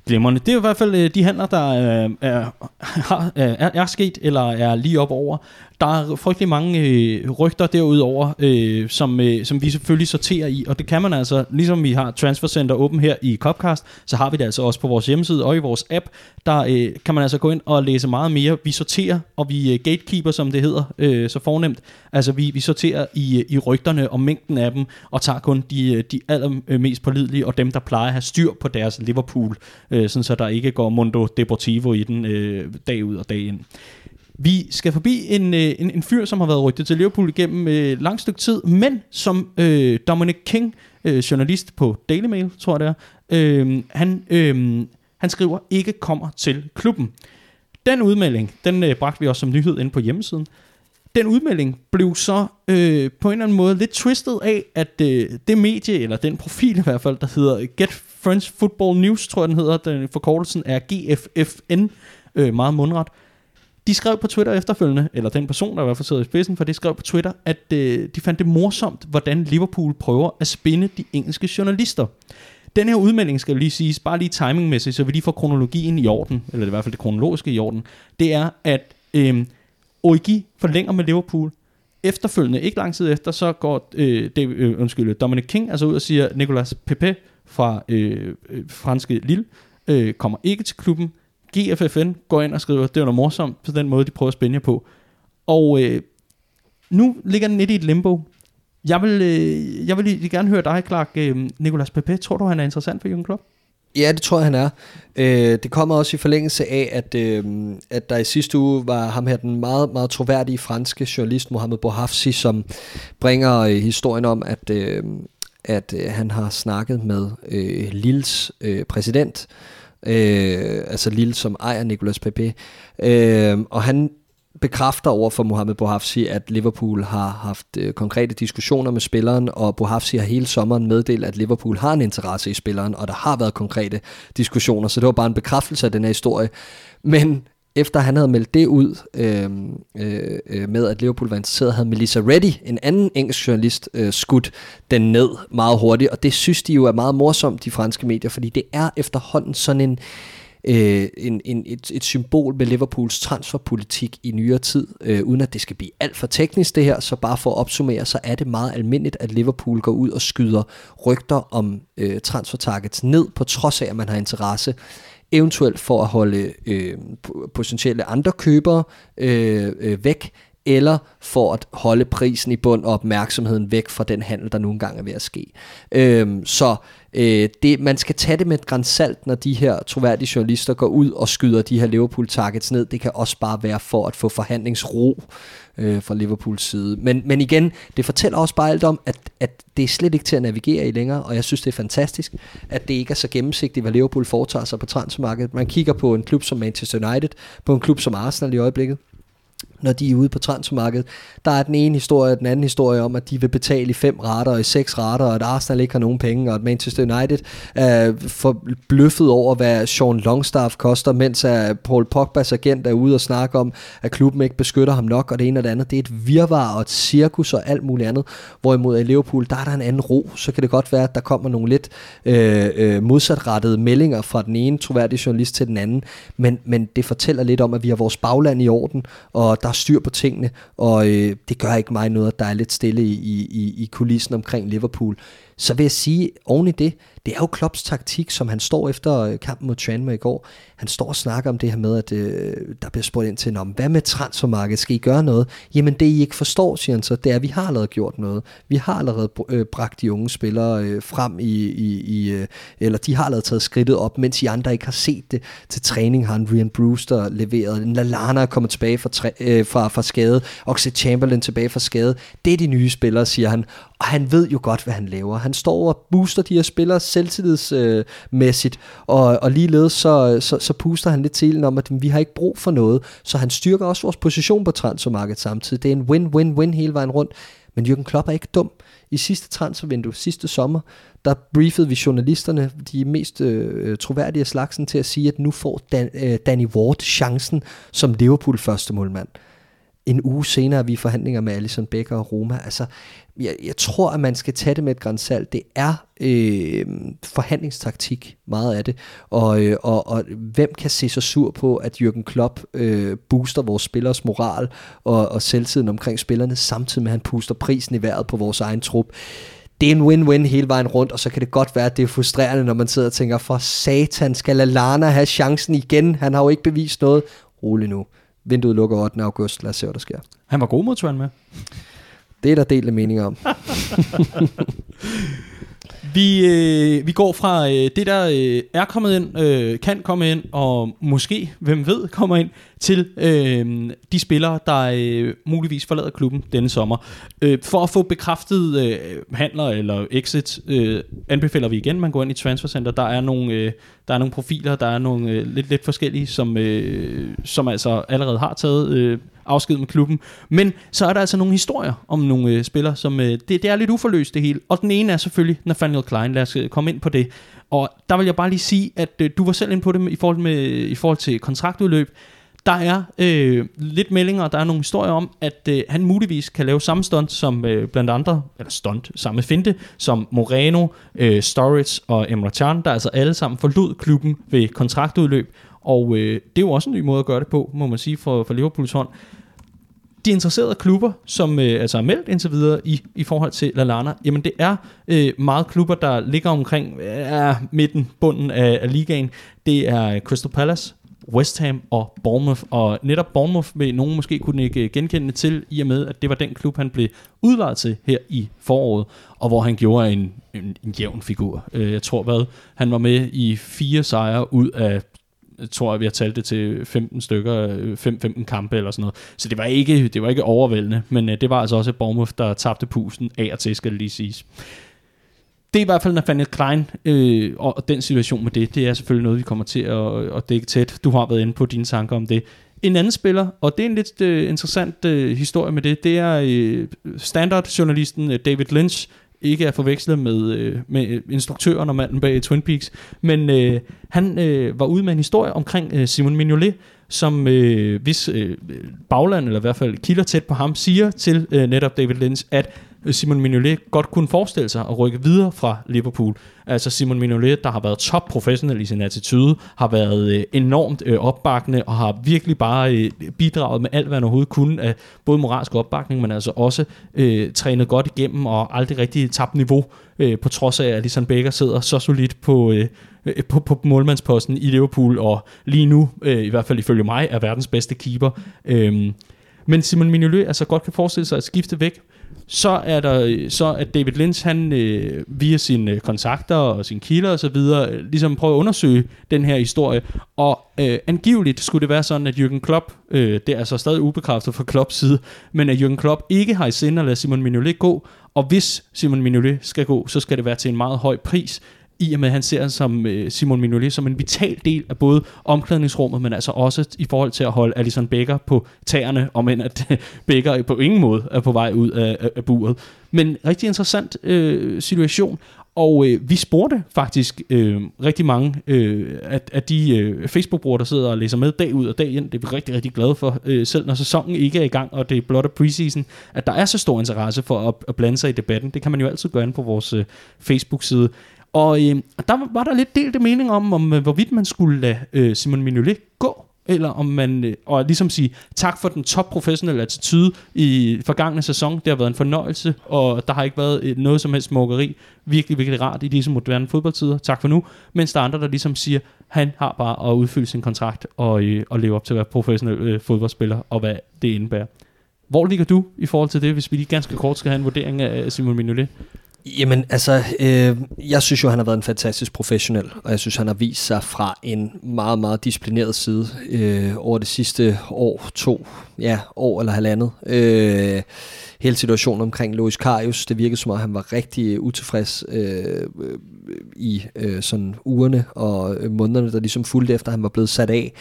Glimrende. Det er i hvert fald øh, de handler, der øh, er, er, øh, er, er sket, eller er lige op over. Der er frygtelig mange øh, rygter derudover, øh, som, øh, som vi selvfølgelig sorterer i, og det kan man altså, ligesom vi har Transfer Center åben her i Copcast, så har vi det altså også på vores hjemmeside og i vores app, der øh, kan man altså gå ind og læse meget mere. Vi sorterer, og vi øh, gatekeeper, som det hedder, øh, så fornemt. Altså vi, vi sorterer i, øh, i rygterne og mængden af dem, og tager kun de, øh, de allermest pålidelige, og dem, der plejer at have styr på deres Liverpool, øh, sådan så der ikke går Mundo Deportivo i den øh, dag ud og dag ind. Vi skal forbi en, øh, en, en fyr, som har været rygtet til Liverpool igennem øh, lang stykke tid, men som øh, Dominic King, øh, journalist på Daily Mail, tror jeg det er, øh, han, øh, han skriver, ikke kommer til klubben. Den udmelding, den øh, bragte vi også som nyhed ind på hjemmesiden. Den udmelding blev så øh, på en eller anden måde lidt twistet af, at øh, det medie, eller den profil i hvert fald, der hedder Get French Football News, tror jeg den hedder, den forkortelsen er GFFN, øh, meget mundret, de skrev på Twitter efterfølgende, eller den person, der var for i spidsen for det, skrev på Twitter, at øh, de fandt det morsomt, hvordan Liverpool prøver at spinde de engelske journalister. Den her udmelding skal lige siges, bare lige timingmæssigt, så vi lige får kronologien i orden, eller i hvert fald det kronologiske i orden, det er, at øh, Origi forlænger med Liverpool, efterfølgende, ikke lang tid efter, så går øh, det, øh, undskyld, Dominic King altså ud og siger, Nicolas Pepe fra øh, øh, franske Lille øh, kommer ikke til klubben. GFFN går ind og skriver, det var noget morsomt på den måde, de prøver at spænde på. Og øh, nu ligger den lidt i et limbo. Jeg vil, øh, jeg vil gerne høre dig, Clark. Øh, Nicolas Pepe, tror du, han er interessant for Jürgen Klopp? Ja, det tror jeg, han er. Øh, det kommer også i forlængelse af, at, øh, at der i sidste uge var ham her, den meget, meget troværdige franske journalist Mohamed Bouhafsi, som bringer øh, historien om, at, øh, at øh, han har snakket med øh, Lilles øh, præsident, øh, Øh, altså Lille, som ejer Nicolas Pepe. Øh, og han bekræfter over for Mohamed Bohafsi, at Liverpool har haft øh, konkrete diskussioner med spilleren, og Bohafsi har hele sommeren meddelt, at Liverpool har en interesse i spilleren, og der har været konkrete diskussioner, så det var bare en bekræftelse af den her historie. Men efter han havde meldt det ud øhm, øh, øh, med, at Liverpool var interesseret, havde Melissa Reddy, en anden engelsk journalist, øh, skudt den ned meget hurtigt. Og det synes de jo er meget morsomt, de franske medier, fordi det er efterhånden sådan en, øh, en, en, et, et symbol med Liverpools transferpolitik i nyere tid, øh, uden at det skal blive alt for teknisk det her, så bare for at opsummere, så er det meget almindeligt, at Liverpool går ud og skyder rygter om øh, transfertargets ned, på trods af, at man har interesse eventuelt for at holde øh, potentielle andre købere øh, øh, væk, eller for at holde prisen i bund og opmærksomheden væk fra den handel, der nogle gange er ved at ske. Øhm, så øh, det, man skal tage det med et grænsalt, når de her troværdige journalister går ud og skyder de her Liverpool-targets ned. Det kan også bare være for at få forhandlingsro øh, fra Liverpools side. Men, men igen, det fortæller også bare alt om, at, at det er slet ikke til at navigere i længere, og jeg synes, det er fantastisk, at det ikke er så gennemsigtigt, hvad Liverpool foretager sig på transfermarkedet. Man kigger på en klub som Manchester United, på en klub som Arsenal i øjeblikket, når de er ude på transfermarkedet. Der er den ene historie, den anden historie om, at de vil betale i fem rater og i seks rater, og at Arsenal ikke har nogen penge, og at Manchester United er for bløffet over, hvad Sean Longstaff koster, mens at Paul Pogba's agent er ude og snakke om, at klubben ikke beskytter ham nok, og det ene og det andet. Det er et virvar og et cirkus og alt muligt andet. Hvorimod i Liverpool, der er der en anden ro. Så kan det godt være, at der kommer nogle lidt øh, øh, modsatrettede meldinger fra den ene troværdige journalist til den anden, men, men det fortæller lidt om, at vi har vores bagland i orden, og der er styr på tingene, og øh, det gør ikke mig noget, at der er lidt stille i, i, i kulissen omkring Liverpool. Så vil jeg sige oven i det, det er jo Klopps taktik, som han står efter øh, kampen mod Tranmere i går. Han står og snakker om det her med, at øh, der bliver spurgt ind til, om hvad med transfermarkedet, skal I gøre noget? Jamen det I ikke forstår, siger han så, det er, at vi har allerede gjort noget. Vi har allerede øh, bragt de unge spillere øh, frem i, i, i øh, eller de har allerede taget skridtet op, mens I andre ikke har set det. Til træning har en Ryan Brewster leveret, en Lallana er kommet tilbage fra, træ, øh, fra, fra skade, Oxlade Chamberlain tilbage fra skade. Det er de nye spillere, siger han, og han ved jo godt, hvad han laver. Han står og booster de her spillere selvtillidsmæssigt, øh, og, og ligeledes så, så, så puster han lidt til om, at vi har ikke brug for noget, så han styrker også vores position på transfermarkedet samtidig. Det er en win-win-win hele vejen rundt, men Jürgen Klopp er ikke dum. I sidste transfervindue, sidste sommer, der briefede vi journalisterne, de mest øh, troværdige slagsen, til at sige, at nu får Dan, øh, Danny Ward chancen som Liverpool første målmand en uge senere er vi i forhandlinger med Alison Becker og Roma. Altså, jeg, jeg tror, at man skal tage det med et grænsalt. Det er øh, forhandlingstaktik, meget af det. Og, øh, og, og hvem kan se så sur på, at Jürgen Klopp øh, booster vores spillers moral og, og selvtiden omkring spillerne, samtidig med at han puster prisen i vejret på vores egen trup det er en win-win hele vejen rundt, og så kan det godt være, at det er frustrerende, når man sidder og tænker, for satan, skal Lallana have chancen igen? Han har jo ikke bevist noget. Rolig nu. Vinduet lukker 8. august. Lad os se, hvad der sker. Han var god mod med. Det er der del af meninger om. Vi, øh, vi går fra øh, det, der øh, er kommet ind, øh, kan komme ind, og måske, hvem ved, kommer ind, til øh, de spillere, der øh, muligvis forlader klubben denne sommer. Øh, for at få bekræftet øh, handler eller exit, øh, anbefaler vi igen, man går ind i Transfercenter. Der er nogle, øh, der er nogle profiler, der er nogle øh, lidt, lidt forskellige, som, øh, som altså allerede har taget... Øh, afsked med klubben. Men så er der altså nogle historier om nogle øh, spillere, som øh, det, det er lidt uforløst det hele. Og den ene er selvfølgelig Nathaniel Klein. Lad os øh, komme ind på det. Og der vil jeg bare lige sige, at øh, du var selv ind på det i forhold, med, i forhold til kontraktudløb. Der er øh, lidt meldinger, og der er nogle historier om, at øh, han muligvis kan lave samme stunt som øh, blandt andre, eller stunt, samme finte, som Moreno, øh, Storage og Emre Can, der altså alle sammen forlod klubben ved kontraktudløb. Og øh, det er jo også en ny måde at gøre det på, må man sige, for, for Liverpools hånd de interesserede klubber, som øh, altså er meldt indtil videre i, i forhold til Lallana, jamen det er øh, meget klubber, der ligger omkring øh, midten, bunden af, af ligaen. Det er Crystal Palace, West Ham og Bournemouth, og netop Bournemouth vil nogen måske kunne ikke øh, genkende til, i og med, at det var den klub, han blev udlejet til her i foråret, og hvor han gjorde en, en, en jævn figur. Øh, jeg tror, hvad han var med i fire sejre ud af tror jeg, vi har talt det til 15 stykker, øh, 5-15 kampe eller sådan noget. Så det var ikke, det var ikke overvældende, men øh, det var altså også Bournemouth, der tabte pusen af og til, skal det lige siges. Det er i hvert fald Nathaniel Klein, øh, og den situation med det, det er selvfølgelig noget, vi kommer til at, at dække tæt. Du har været inde på dine tanker om det. En anden spiller, og det er en lidt øh, interessant øh, historie med det, det er øh, standardjournalisten øh, David Lynch, ikke er forvekslet med, øh, med instruktøren og manden bag Twin Peaks, men øh, han øh, var ude med en historie omkring øh, Simon Mignolet, som øh, hvis øh, bagland, eller i hvert fald kilder tæt på ham, siger til øh, netop David Lynch, at Øh, Simon Mignolet godt kunne forestille sig at rykke videre fra Liverpool. Altså Simon Mignolet, der har været top professionel i sin attitude, har været øh, enormt øh, opbakkende og har virkelig bare øh, bidraget med alt, hvad han overhovedet kunne af både moralsk opbakning, men altså også øh, trænet godt igennem og aldrig rigtig tabt niveau, øh, på trods af, at Alisson Becker sidder så solidt på, øh, øh på, på målmandsposten i Liverpool, og lige nu, øh, i hvert fald ifølge mig, er verdens bedste keeper. Øh, men Simon Mignolet altså godt kan forestille sig at skifte væk. Så er der så at David Lynch han øh, via sine øh, kontakter og sine kilder og så videre øh, ligesom prøver at undersøge den her historie. Og øh, angiveligt skulle det være sådan at Jürgen Klopp øh, det er altså stadig ubekræftet fra Klopps side men at Jürgen Klopp ikke har i sinde at lade Simon Mignolet gå. Og hvis Simon Mignolet skal gå så skal det være til en meget høj pris i og med, at han ser som øh, Simon Mignolet som en vital del af både omklædningsrummet, men altså også i forhold til at holde Alison Becker på tæerne, om end at øh, Becker på ingen måde er på vej ud af, af, af buret. Men rigtig interessant øh, situation, og øh, vi spurgte faktisk øh, rigtig mange øh, af, af de øh, Facebook-brugere, der sidder og læser med dag ud og dag ind. Det er vi rigtig, rigtig glade for, øh, selv når sæsonen ikke er i gang, og det er blot af preseason, at der er så stor interesse for at, at blande sig i debatten. Det kan man jo altid gøre på vores øh, Facebook-side. Og øh, der var der lidt delte mening om, om øh, hvorvidt man skulle lade øh, Simon Mignolet gå eller om man, øh, og ligesom sige tak for den top professionelle attitude i forgangne sæson. Det har været en fornøjelse, og der har ikke været øh, noget som helst smukkeri. Virkelig, virkelig rart i disse moderne fodboldtider. Tak for nu. Mens der er andre, der ligesom siger, han har bare at udfylde sin kontrakt og, øh, og leve op til at være professionel øh, fodboldspiller, og hvad det indebærer. Hvor ligger du i forhold til det, hvis vi lige ganske kort skal have en vurdering af Simon Mignolet? Jamen altså, øh, jeg synes jo, han har været en fantastisk professionel, og jeg synes, han har vist sig fra en meget, meget disciplineret side øh, over det sidste år, to, ja, år eller halvandet. Øh, hele situationen omkring Louis Karius, det virkede som om, han var rigtig øh, utilfreds øh, øh, i øh, sådan ugerne og øh, månederne, der ligesom fulgte efter, han var blevet sat af.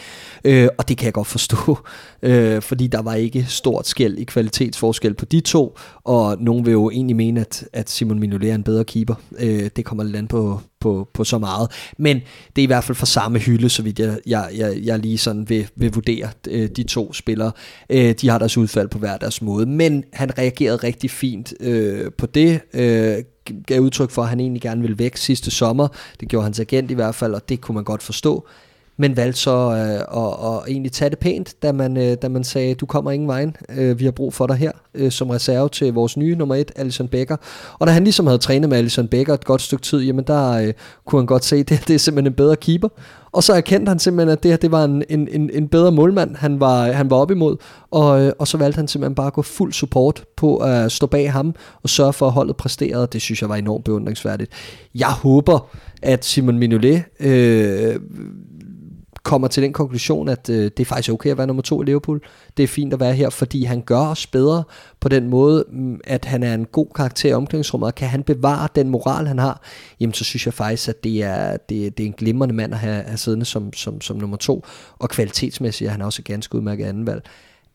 Øh, og det kan jeg godt forstå, øh, fordi der var ikke stort skæld i kvalitetsforskel på de to, og nogen vil jo egentlig mene, at, at Simon Mignolet er en bedre keeper. Øh, det kommer lidt an på, på, på så meget. Men det er i hvert fald fra samme hylde, så vidt jeg, jeg, jeg, jeg lige sådan vil, vil vurdere øh, de to spillere. Øh, de har deres udfald på hver deres måde, men han reagerede rigtig fint øh, på det. Øh, gav udtryk for, at han egentlig gerne ville væk sidste sommer. Det gjorde hans agent i hvert fald, og det kunne man godt forstå men valgte så øh, at, at egentlig tage det pænt, da man, øh, da man sagde, du kommer ingen vejen, øh, vi har brug for dig her, øh, som reserve til vores nye nummer et, Alison Becker. Og da han ligesom havde trænet med Alison Becker et godt stykke tid, jamen der øh, kunne han godt se, det, det er simpelthen en bedre keeper. Og så erkendte han simpelthen, at det her det var en, en, en, en bedre målmand, han var, øh, han var op imod. Og, øh, og så valgte han simpelthen bare at gå fuld support på at stå bag ham og sørge for, at holdet præsterede. Det synes jeg var enormt beundringsværdigt. Jeg håber, at Simon Mignolet øh, kommer til den konklusion, at øh, det er faktisk okay at være nummer to i Liverpool. Det er fint at være her, fordi han gør os bedre på den måde, mm, at han er en god karakter i omklædningsrummet, og kan han bevare den moral, han har, jamen så synes jeg faktisk, at det er, det, det er en glimrende mand at have, have siddende som, som, som nummer to, og kvalitetsmæssigt er han også ganske udmærket andenvalg.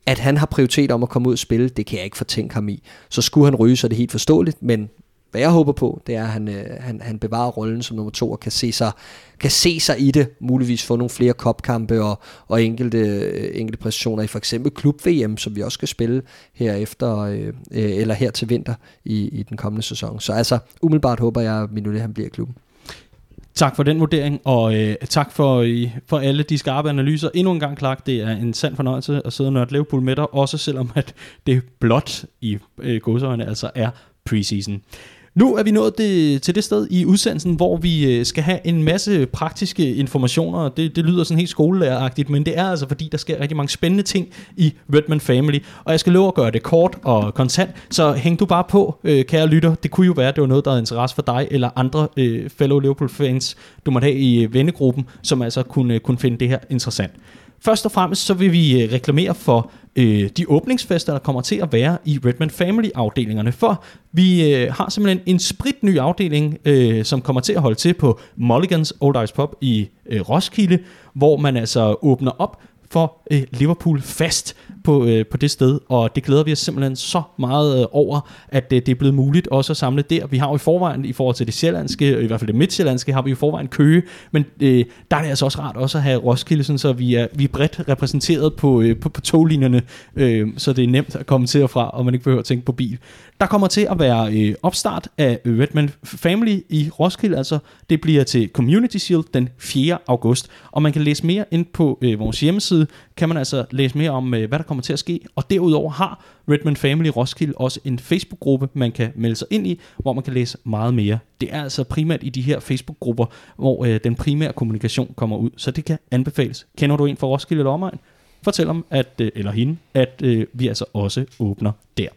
At han har prioritet om at komme ud og spille, det kan jeg ikke fortænke ham i. Så skulle han ryge, så er det helt forståeligt, men hvad jeg håber på, det er, at han, øh, han, han bevarer rollen som nummer to og kan se sig, kan se sig i det, muligvis få nogle flere kopkampe og, og enkelte, øh, enkelte præstationer i for eksempel klub-VM, som vi også skal spille her efter, øh, øh, eller her til vinter i, i den kommende sæson. Så altså, umiddelbart håber jeg, at Mignolet han bliver i klubben. Tak for den vurdering, og øh, tak for, øh, for alle de skarpe analyser. Endnu en gang, Clark, det er en sand fornøjelse at sidde og nørde Liverpool med dig, også selvom at det blot i øh, godsøjne altså er preseason. Nu er vi nået det, til det sted i udsendelsen, hvor vi øh, skal have en masse praktiske informationer. Det, det lyder sådan helt skolelæreragtigt, men det er altså fordi, der sker rigtig mange spændende ting i Redman Family. Og jeg skal love at gøre det kort og kontant, så hæng du bare på, øh, kære lytter. Det kunne jo være, at det var noget, der er interesse for dig eller andre øh, fellow Liverpool-fans, du måtte have i øh, vennegruppen, som altså kunne, øh, kunne finde det her interessant. Først og fremmest så vil vi øh, reklamere for øh, de åbningsfester, der kommer til at være i Redman Family-afdelingerne. For vi øh, har simpelthen en spritny afdeling, øh, som kommer til at holde til på Mulligans Old Ice Pub i øh, Roskilde, hvor man altså åbner op for øh, Liverpool fast på, øh, på det sted, og det glæder vi os simpelthen så meget øh, over, at øh, det er blevet muligt også at samle der. Vi har jo i forvejen, i forhold til det sjællandske, øh, i hvert fald det midtsjællandske, har vi i forvejen Køge, men øh, der er det altså også rart også at have Roskilde, sådan, så vi er, vi er bredt repræsenteret på, øh, på, på toglinjerne, øh, så det er nemt at komme til og fra, og man ikke behøver at tænke på bil. Der kommer til at være øh, opstart af Redman Family i Roskilde, altså det bliver til Community Shield den 4. august, og man kan læse mere ind på øh, vores hjemmeside, kan man altså læse mere om, øh, hvad der kommer kommer til at ske, og derudover har Redman Family Roskilde også en Facebook-gruppe, man kan melde sig ind i, hvor man kan læse meget mere. Det er altså primært i de her Facebook-grupper, hvor øh, den primære kommunikation kommer ud, så det kan anbefales. Kender du en fra Roskilde eller omegn? Fortæl om, at, øh, eller hende, at øh, vi altså også åbner der.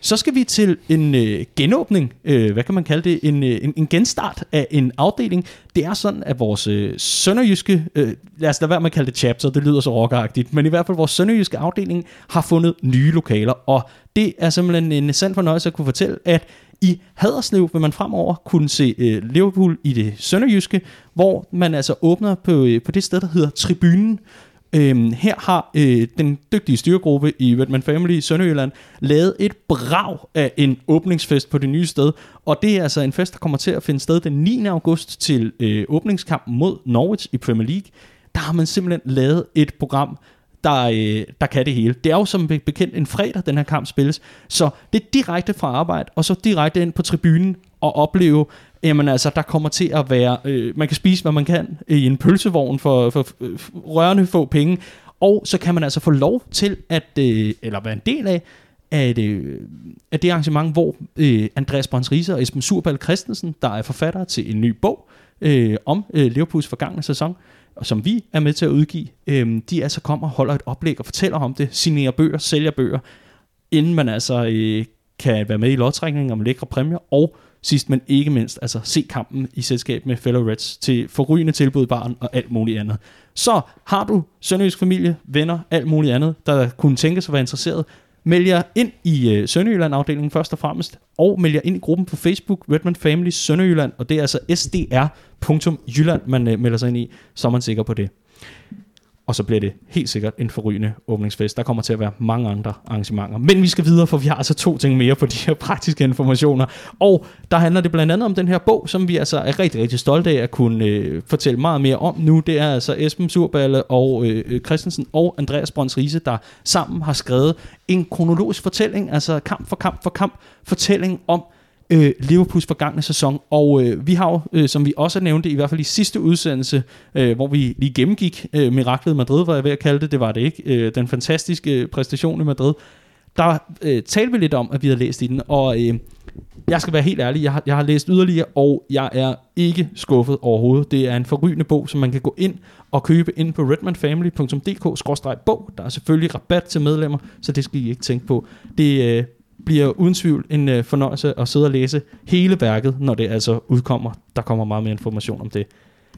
Så skal vi til en øh, genåbning, øh, hvad kan man kalde det, en, øh, en, en genstart af en afdeling. Det er sådan, at vores øh, sønderjyske, øh, lad os lade være med at kalde det chapter, det lyder så rockeragtigt, men i hvert fald vores sønderjyske afdeling har fundet nye lokaler, og det er simpelthen en sand fornøjelse at kunne fortælle, at I Haderslev vil man fremover kunne se øh, Liverpool i det sønderjyske, hvor man altså åbner på, øh, på det sted, der hedder Tribunen. Øhm, her har øh, den dygtige styregruppe i Redman Family i Sønderjylland lavet et brag af en åbningsfest på det nye sted. Og det er altså en fest, der kommer til at finde sted den 9. august til øh, åbningskampen mod Norwich i Premier League. Der har man simpelthen lavet et program, der, øh, der kan det hele. Det er jo som bekendt en fredag, den her kamp spilles. Så det er direkte fra arbejde, og så direkte ind på tribunen og opleve, jamen altså, der kommer til at være, øh, man kan spise, hvad man kan i en pølsevogn for, for, for rørende få penge, og så kan man altså få lov til at, øh, eller være en del af, at, øh, at det arrangement, hvor øh, Andreas Brøns Riese og Esben Surbal Christensen, der er forfatter til en ny bog øh, om øh, Liverpools forgangne sæson, og som vi er med til at udgive, øh, de altså kommer og holder et oplæg og fortæller om det, signerer bøger, sælger bøger, inden man altså øh, kan være med i lodtrækningen om lækre præmier, og sidst men ikke mindst, altså se kampen i selskab med fellow Reds til forrygende tilbud barn og alt muligt andet. Så har du sønderjysk familie, venner, alt muligt andet, der kunne tænke sig at være interesseret, Meld jer ind i øh, Sønderjylland-afdelingen først og fremmest, og meld jer ind i gruppen på Facebook, Redmond Family Sønderjylland, og det er altså sdr.jylland, man øh, melder sig ind i, så er man sikker på det. Og så bliver det helt sikkert en forrygende åbningsfest. Der kommer til at være mange andre arrangementer. Men vi skal videre, for vi har altså to ting mere på de her praktiske informationer. Og der handler det blandt andet om den her bog, som vi altså er rigtig, rigtig stolte af at kunne øh, fortælle meget mere om nu. Det er altså Esben Surballe og øh, øh Christensen og Andreas Brøns Riese, der sammen har skrevet en kronologisk fortælling, altså kamp for kamp for kamp, fortælling om øh, Liverpools forgangne sæson. Og øh, vi har jo, øh, som vi også nævnte, i hvert fald i sidste udsendelse, øh, hvor vi lige gennemgik øh, Miraklet Madrid, var jeg ved at kalde det, det var det ikke, øh, den fantastiske øh, præstation i Madrid, der øh, talte vi lidt om, at vi havde læst i den, og øh, jeg skal være helt ærlig, jeg har, jeg har læst yderligere, og jeg er ikke skuffet overhovedet. Det er en forrygende bog, som man kan gå ind og købe ind på redmanfamily.dk-bog. Der er selvfølgelig rabat til medlemmer, så det skal I ikke tænke på. Det, øh, bliver uden tvivl en øh, fornøjelse at sidde og læse hele værket, når det altså udkommer. Der kommer meget mere information om det.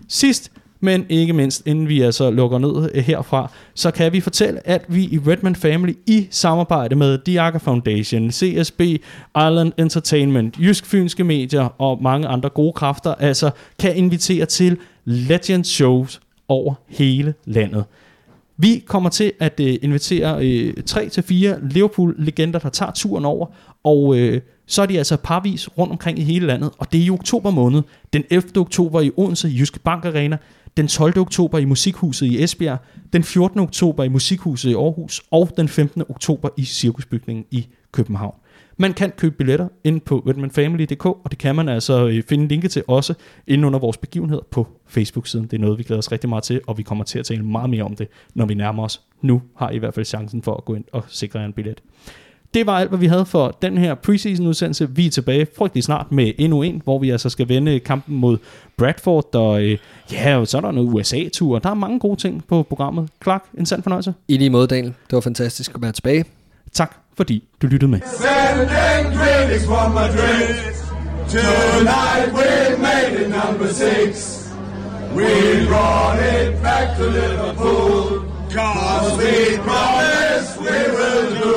Sidst, men ikke mindst, inden vi altså lukker ned øh, herfra, så kan vi fortælle, at vi i Redman Family i samarbejde med Diaga Foundation, CSB, Island Entertainment, Jysk Fynske Medier og mange andre gode kræfter, altså kan invitere til Legend Shows over hele landet. Vi kommer til at øh, invitere øh, 3-4 Liverpool-legender, der tager turen over, og øh, så er de altså parvis rundt omkring i hele landet, og det er i oktober måned. Den 11. oktober i Odense Jyske Bank Arena, den 12. oktober i Musikhuset i Esbjerg, den 14. oktober i Musikhuset i Aarhus, og den 15. oktober i Cirkusbygningen i København. Man kan købe billetter ind på redmanfamily.dk, og det kan man altså øh, finde linket til også inde under vores begivenhed på Facebook-siden. Det er noget, vi glæder os rigtig meget til, og vi kommer til at tale meget mere om det, når vi nærmer os. Nu har I i hvert fald chancen for at gå ind og sikre jer en billet. Det var alt, hvad vi havde for den her preseason udsendelse. Vi er tilbage frygtelig snart med endnu en, hvor vi altså skal vende kampen mod Bradford. Og øh, ja, så er der noget USA-tur. Der er mange gode ting på programmet. Clark, en sand fornøjelse. I lige måde, Daniel. Det var fantastisk at være tilbage. Tak fordi du lyttede med. Sending greetings from Madrid. Tonight we made it number six. We brought it back to Liverpool. Cause we promised we will do.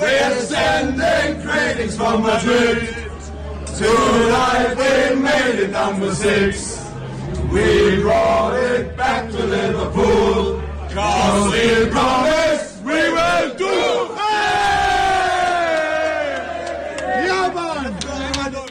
We're sending greetings from Madrid. Tonight we made it number six. We brought it back to Liverpool. Cause we promised